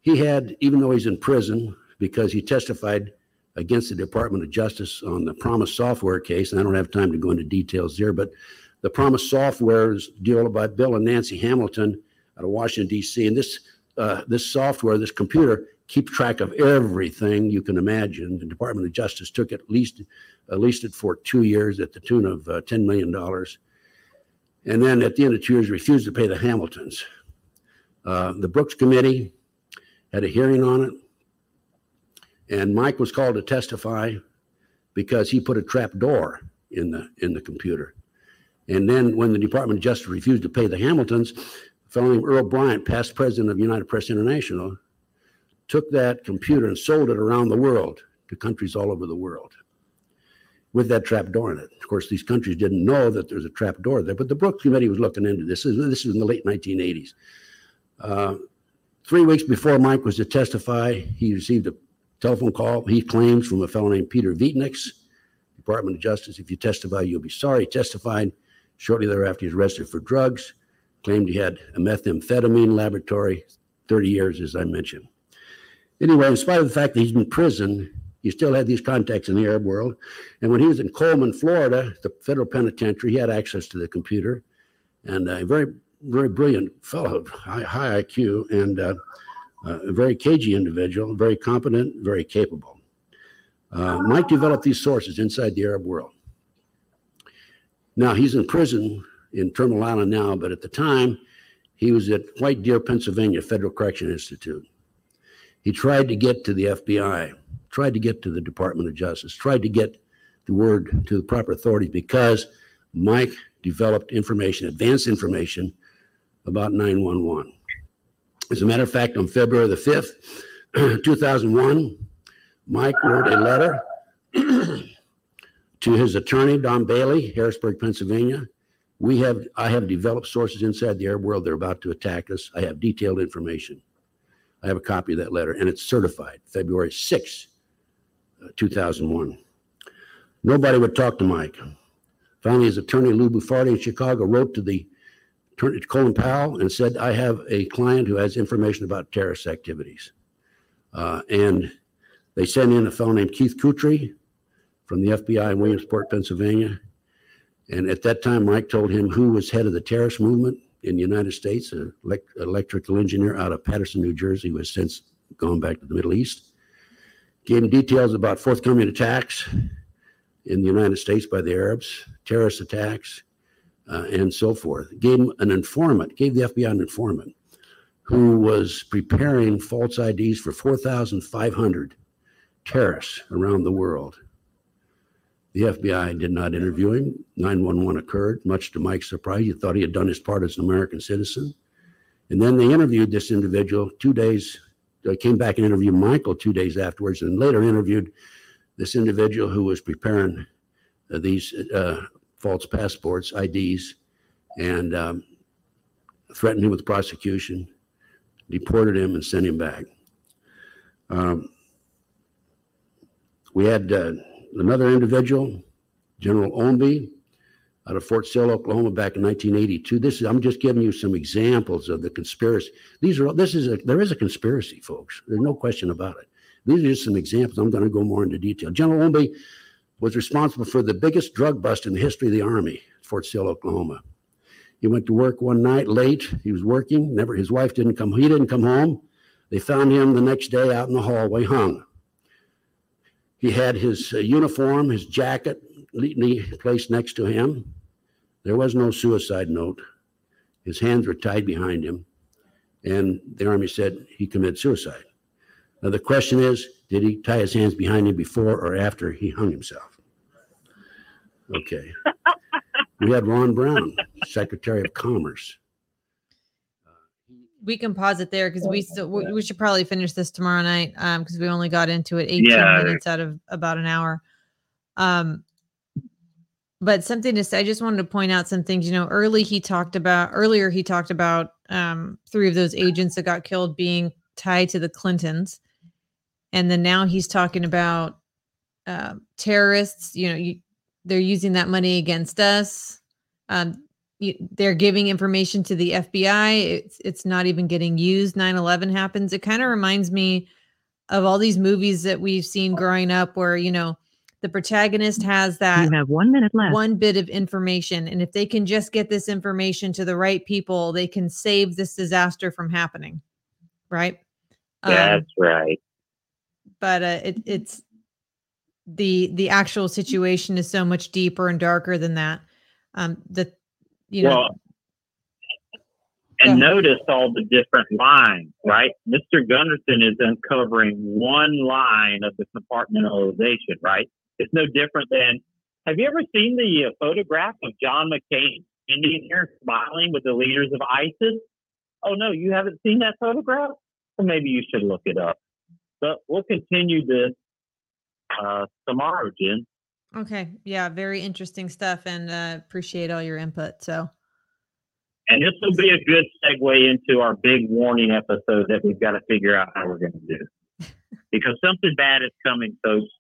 He had, even though he's in prison, because he testified against the Department of Justice on the PROMIS Software case, and I don't have time to go into details there, but the PROMIS Software is developed by Bill and Nancy Hamilton out of Washington, D.C. And this, uh, this software, this computer, keeps track of everything you can imagine. The Department of Justice took at least, at least it for two years at the tune of uh, $10 million. And then at the end of two years, refused to pay the Hamiltons. Uh, the Brooks Committee had a hearing on it. And Mike was called to testify because he put a trap door in the, in the computer. And then when the Department of Justice refused to pay the Hamiltons, a fellow named Earl Brian, past president of United Press International, took that computer and sold it around the world to countries all over the world with that trap door in it. Of course, these countries didn't know that there's a trap door there, but the Brooks Committee was looking into this. This is, in the late 1980s. Uh, three weeks before Mike was to testify, he received a telephone call, he claims, from a fellow named Peter Videnieks, Department of Justice. If you testify, you'll be sorry. He testified. Shortly thereafter, he's arrested for drugs, claimed he had a methamphetamine laboratory, 30 years, as I mentioned. Anyway, in spite of the fact that he's in prison, he still had these contacts in the Arab world. And when he was in Coleman, Florida, the federal penitentiary, he had access to the computer. And a very, very brilliant fellow, high, high IQ, and uh, uh, a very cagey individual, very competent, very capable. Uh, Mike developed these sources inside the Arab world. Now, he's in prison in Terminal Island now, but at the time, he was at White Deer, Pennsylvania Federal Correction Institute. He tried to get to the FBI, tried to get to the Department of Justice, tried to get the word to the proper authorities because Mike developed information, advanced information about 911. As a matter of fact, on February the 5th, 2001, Mike wrote a letter to his attorney, Don Bailey, Harrisburg, Pennsylvania. We have, I have developed sources inside the Arab world. They're about to attack us. I have detailed information. I have a copy of that letter, and it's certified February 6, uh, 2001. Nobody would talk to Mike. Finally, his attorney, Lou Buffardi in Chicago, wrote to the attorney, to Colin Powell, and said, I have a client who has information about terrorist activities. Uh, and they sent in a fellow named Keith Kutry, from the FBI in Williamsport, Pennsylvania. And at that time, Mike told him who was head of the terrorist movement in the United States, an elec- electrical engineer out of Paterson, New Jersey, who has since gone back to the Middle East. Gave him details about forthcoming attacks in the United States by the Arabs, terrorist attacks, uh, and so forth. Gave him an informant, gave the FBI an informant who was preparing false IDs for 4,500 terrorists around the world. The FBI did not interview him. 911 occurred, much to Mike's surprise. He thought he had done his part as an American citizen. And then they interviewed this individual two days, they came back and interviewed Michael two days afterwards, and later interviewed this individual who was preparing uh, these uh, false passports, IDs, and um, threatened him with prosecution, deported him, and sent him back. Um, we had uh, another individual, General Omby, out of Fort Sill, Oklahoma, back in 1982. This is I'm just giving you some examples of the conspiracy. These are this is a there is a conspiracy, folks. There's no question about it. These are just some examples. I'm going to go more into detail. General Omby was responsible for the biggest drug bust in the history of the Army, Fort Sill, Oklahoma. He went to work one night late. He was working. Never his wife didn't come. He didn't come home. They found him the next day out in the hallway, hung. He had his uh, uniform, his jacket neatly placed next to him. There was no suicide note. His hands were tied behind him. And the Army said he committed suicide. Now, the question is did he tie his hands behind him before or after he hung himself? Okay. we had Ron Brown, Secretary of Commerce. We can pause it there because we still we, we should probably finish this tomorrow night um because we only got into it 18 Yeah. minutes out of about an hour. Um but something to say, I just wanted to point out some things. You know, early he talked about earlier he talked about um three of those agents that got killed being tied to the Clintons. And then now he's talking about uh, terrorists, you know, you, they're using that money against us. Um, you, they're giving information to the FBI. It's it's not even getting used. 9/11 happens. It kind of reminds me of all these movies that we've seen growing up where, you know, the protagonist has that You have one minute left. one bit of information and if they can just get this information to the right people, they can save this disaster from happening. Right? Um, That's right. but uh, it, it's the the actual situation is so much deeper and darker than that. Um, the you know, well, and notice all the different lines, right? Mr. Gunderson is uncovering one line of the compartmentalization, right? It's no different than. Have you ever seen the uh, photograph of John McCain standing here smiling with the leaders of ISIS? Oh no, you haven't seen that photograph? Well, maybe you should look it up. But we'll continue this uh, tomorrow, Jen. okay, yeah, very interesting stuff, and uh, appreciate all your input. So And this will be a good segue into our big warning episode that we've got to figure out how we're going to do. because something bad is coming, folks.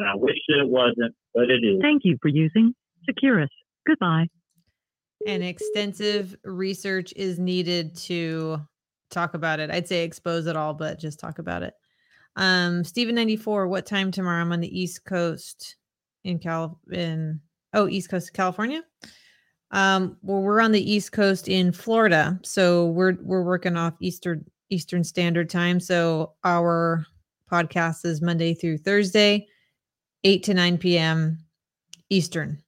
And I wish that it wasn't, but it is. Thank you for using Securus. Goodbye. and extensive research is needed to talk about it. I'd say expose it all, but just talk about it. Um, Steven ninety four. What time tomorrow? I'm on the East Coast in Cal in oh East Coast of California. Um, well, we're on the East Coast in Florida, so we're we're working off Eastern Eastern Standard Time. So our podcast is Monday through Thursday, eight to nine p.m. Eastern.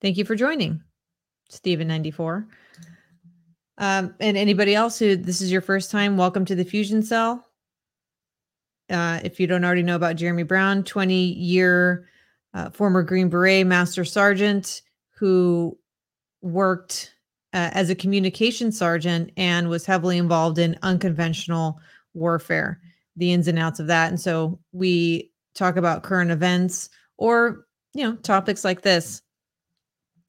Thank you for joining. Stephen94. Um, and anybody else who this is your first time, welcome to the Fusion Cell. Uh, if you don't already know about Jeremy Brown, 20 year uh, former Green Beret Master Sergeant who worked uh, as a communication sergeant and was heavily involved in unconventional warfare, the ins and outs of that. And so we talk about current events or, you know, topics like this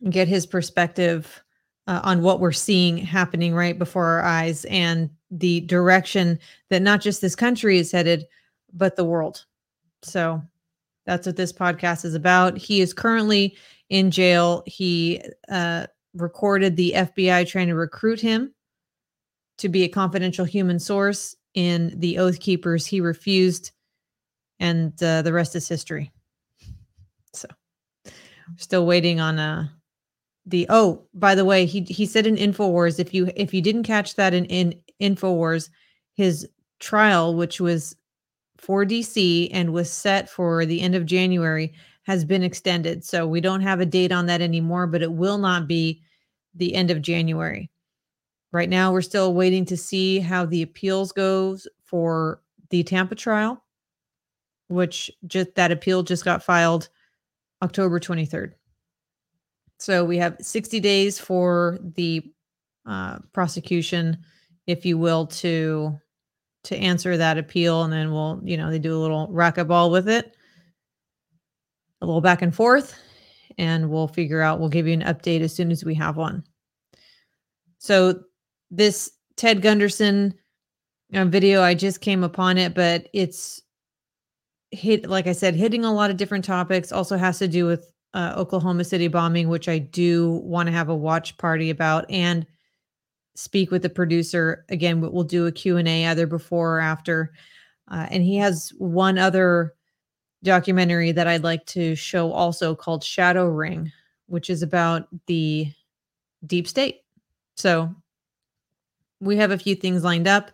get his perspective uh, on what we're seeing happening right before our eyes and the direction that not just this country is headed, but the world. So that's what this podcast is about. He is currently in jail. He uh, recorded the FBI trying to recruit him to be a confidential human source in the Oath Keepers. He refused, and uh, the rest is history. So still waiting on uh the oh, by the way, he he said in InfoWars, if you if you didn't catch that in, in InfoWars, his trial, which was for DC and was set for the end of January, has been extended. So we don't have a date on that anymore, but it will not be the end of January. Right now, we're still waiting to see how the appeals goes for the Tampa trial, which just that appeal just got filed October 23rd. So we have 60 days for the uh, prosecution, if you will, to to answer that appeal, and then we'll, you know, they do a little racquetball with it, a little back and forth, and we'll figure out. We'll give you an update as soon as we have one. So this Ted Gunderson uh, video, I just came upon it, but it's hit, like I said, hitting a lot of different topics. Also has to do with uh, Oklahoma City bombing, which I do want to have a watch party about and speak with the producer again. We'll do a Q and A either before or after. Uh, and he has one other documentary that I'd like to show also called Shadow Ring, which is about the deep state. So we have a few things lined up.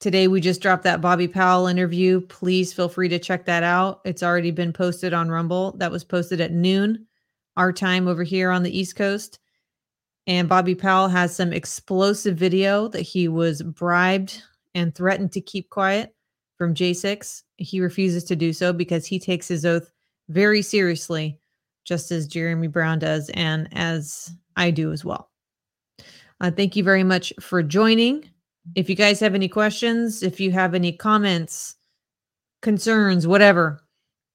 Today, we just dropped that Bobby Powell interview. Please feel free to check that out. It's already been posted on Rumble. That was posted at noon, our time over here on the East Coast. And Bobby Powell has some explosive video that he was bribed and threatened to keep quiet from J6. He refuses to do so because he takes his oath very seriously, just as Jeremy Brown does, and as I do as well. Uh, thank you very much for joining. If you guys have any questions, if you have any comments, concerns, whatever,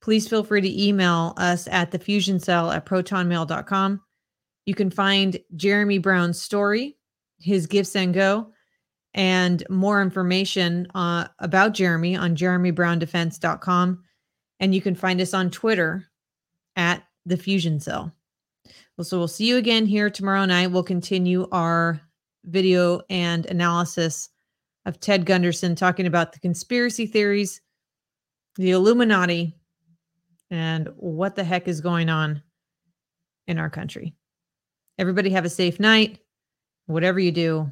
please feel free to email us at the fusion cell at protonmail.com. You can find Jeremy Brown's story, his GiveSendGo, and go, and more information uh, about Jeremy on jeremybrowndefense.com. And you can find us on Twitter at the Fusion Cell. So we'll see you again here tomorrow night. We'll continue our video and analysis of Ted Gunderson talking about the conspiracy theories, the Illuminati, and what the heck is going on in our country. Everybody have a safe night. Whatever you do,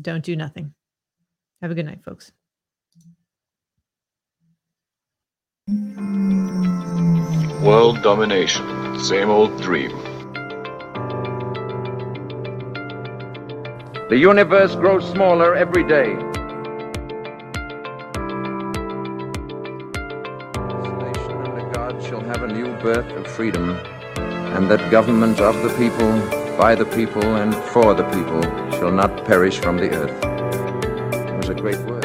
don't do nothing. Have a good night, folks. World domination, same old dream. The universe grows smaller every day. This nation under God shall have a new birth of freedom, and that government of the people, by the people, and for the people shall not perish from the earth. It was a great word.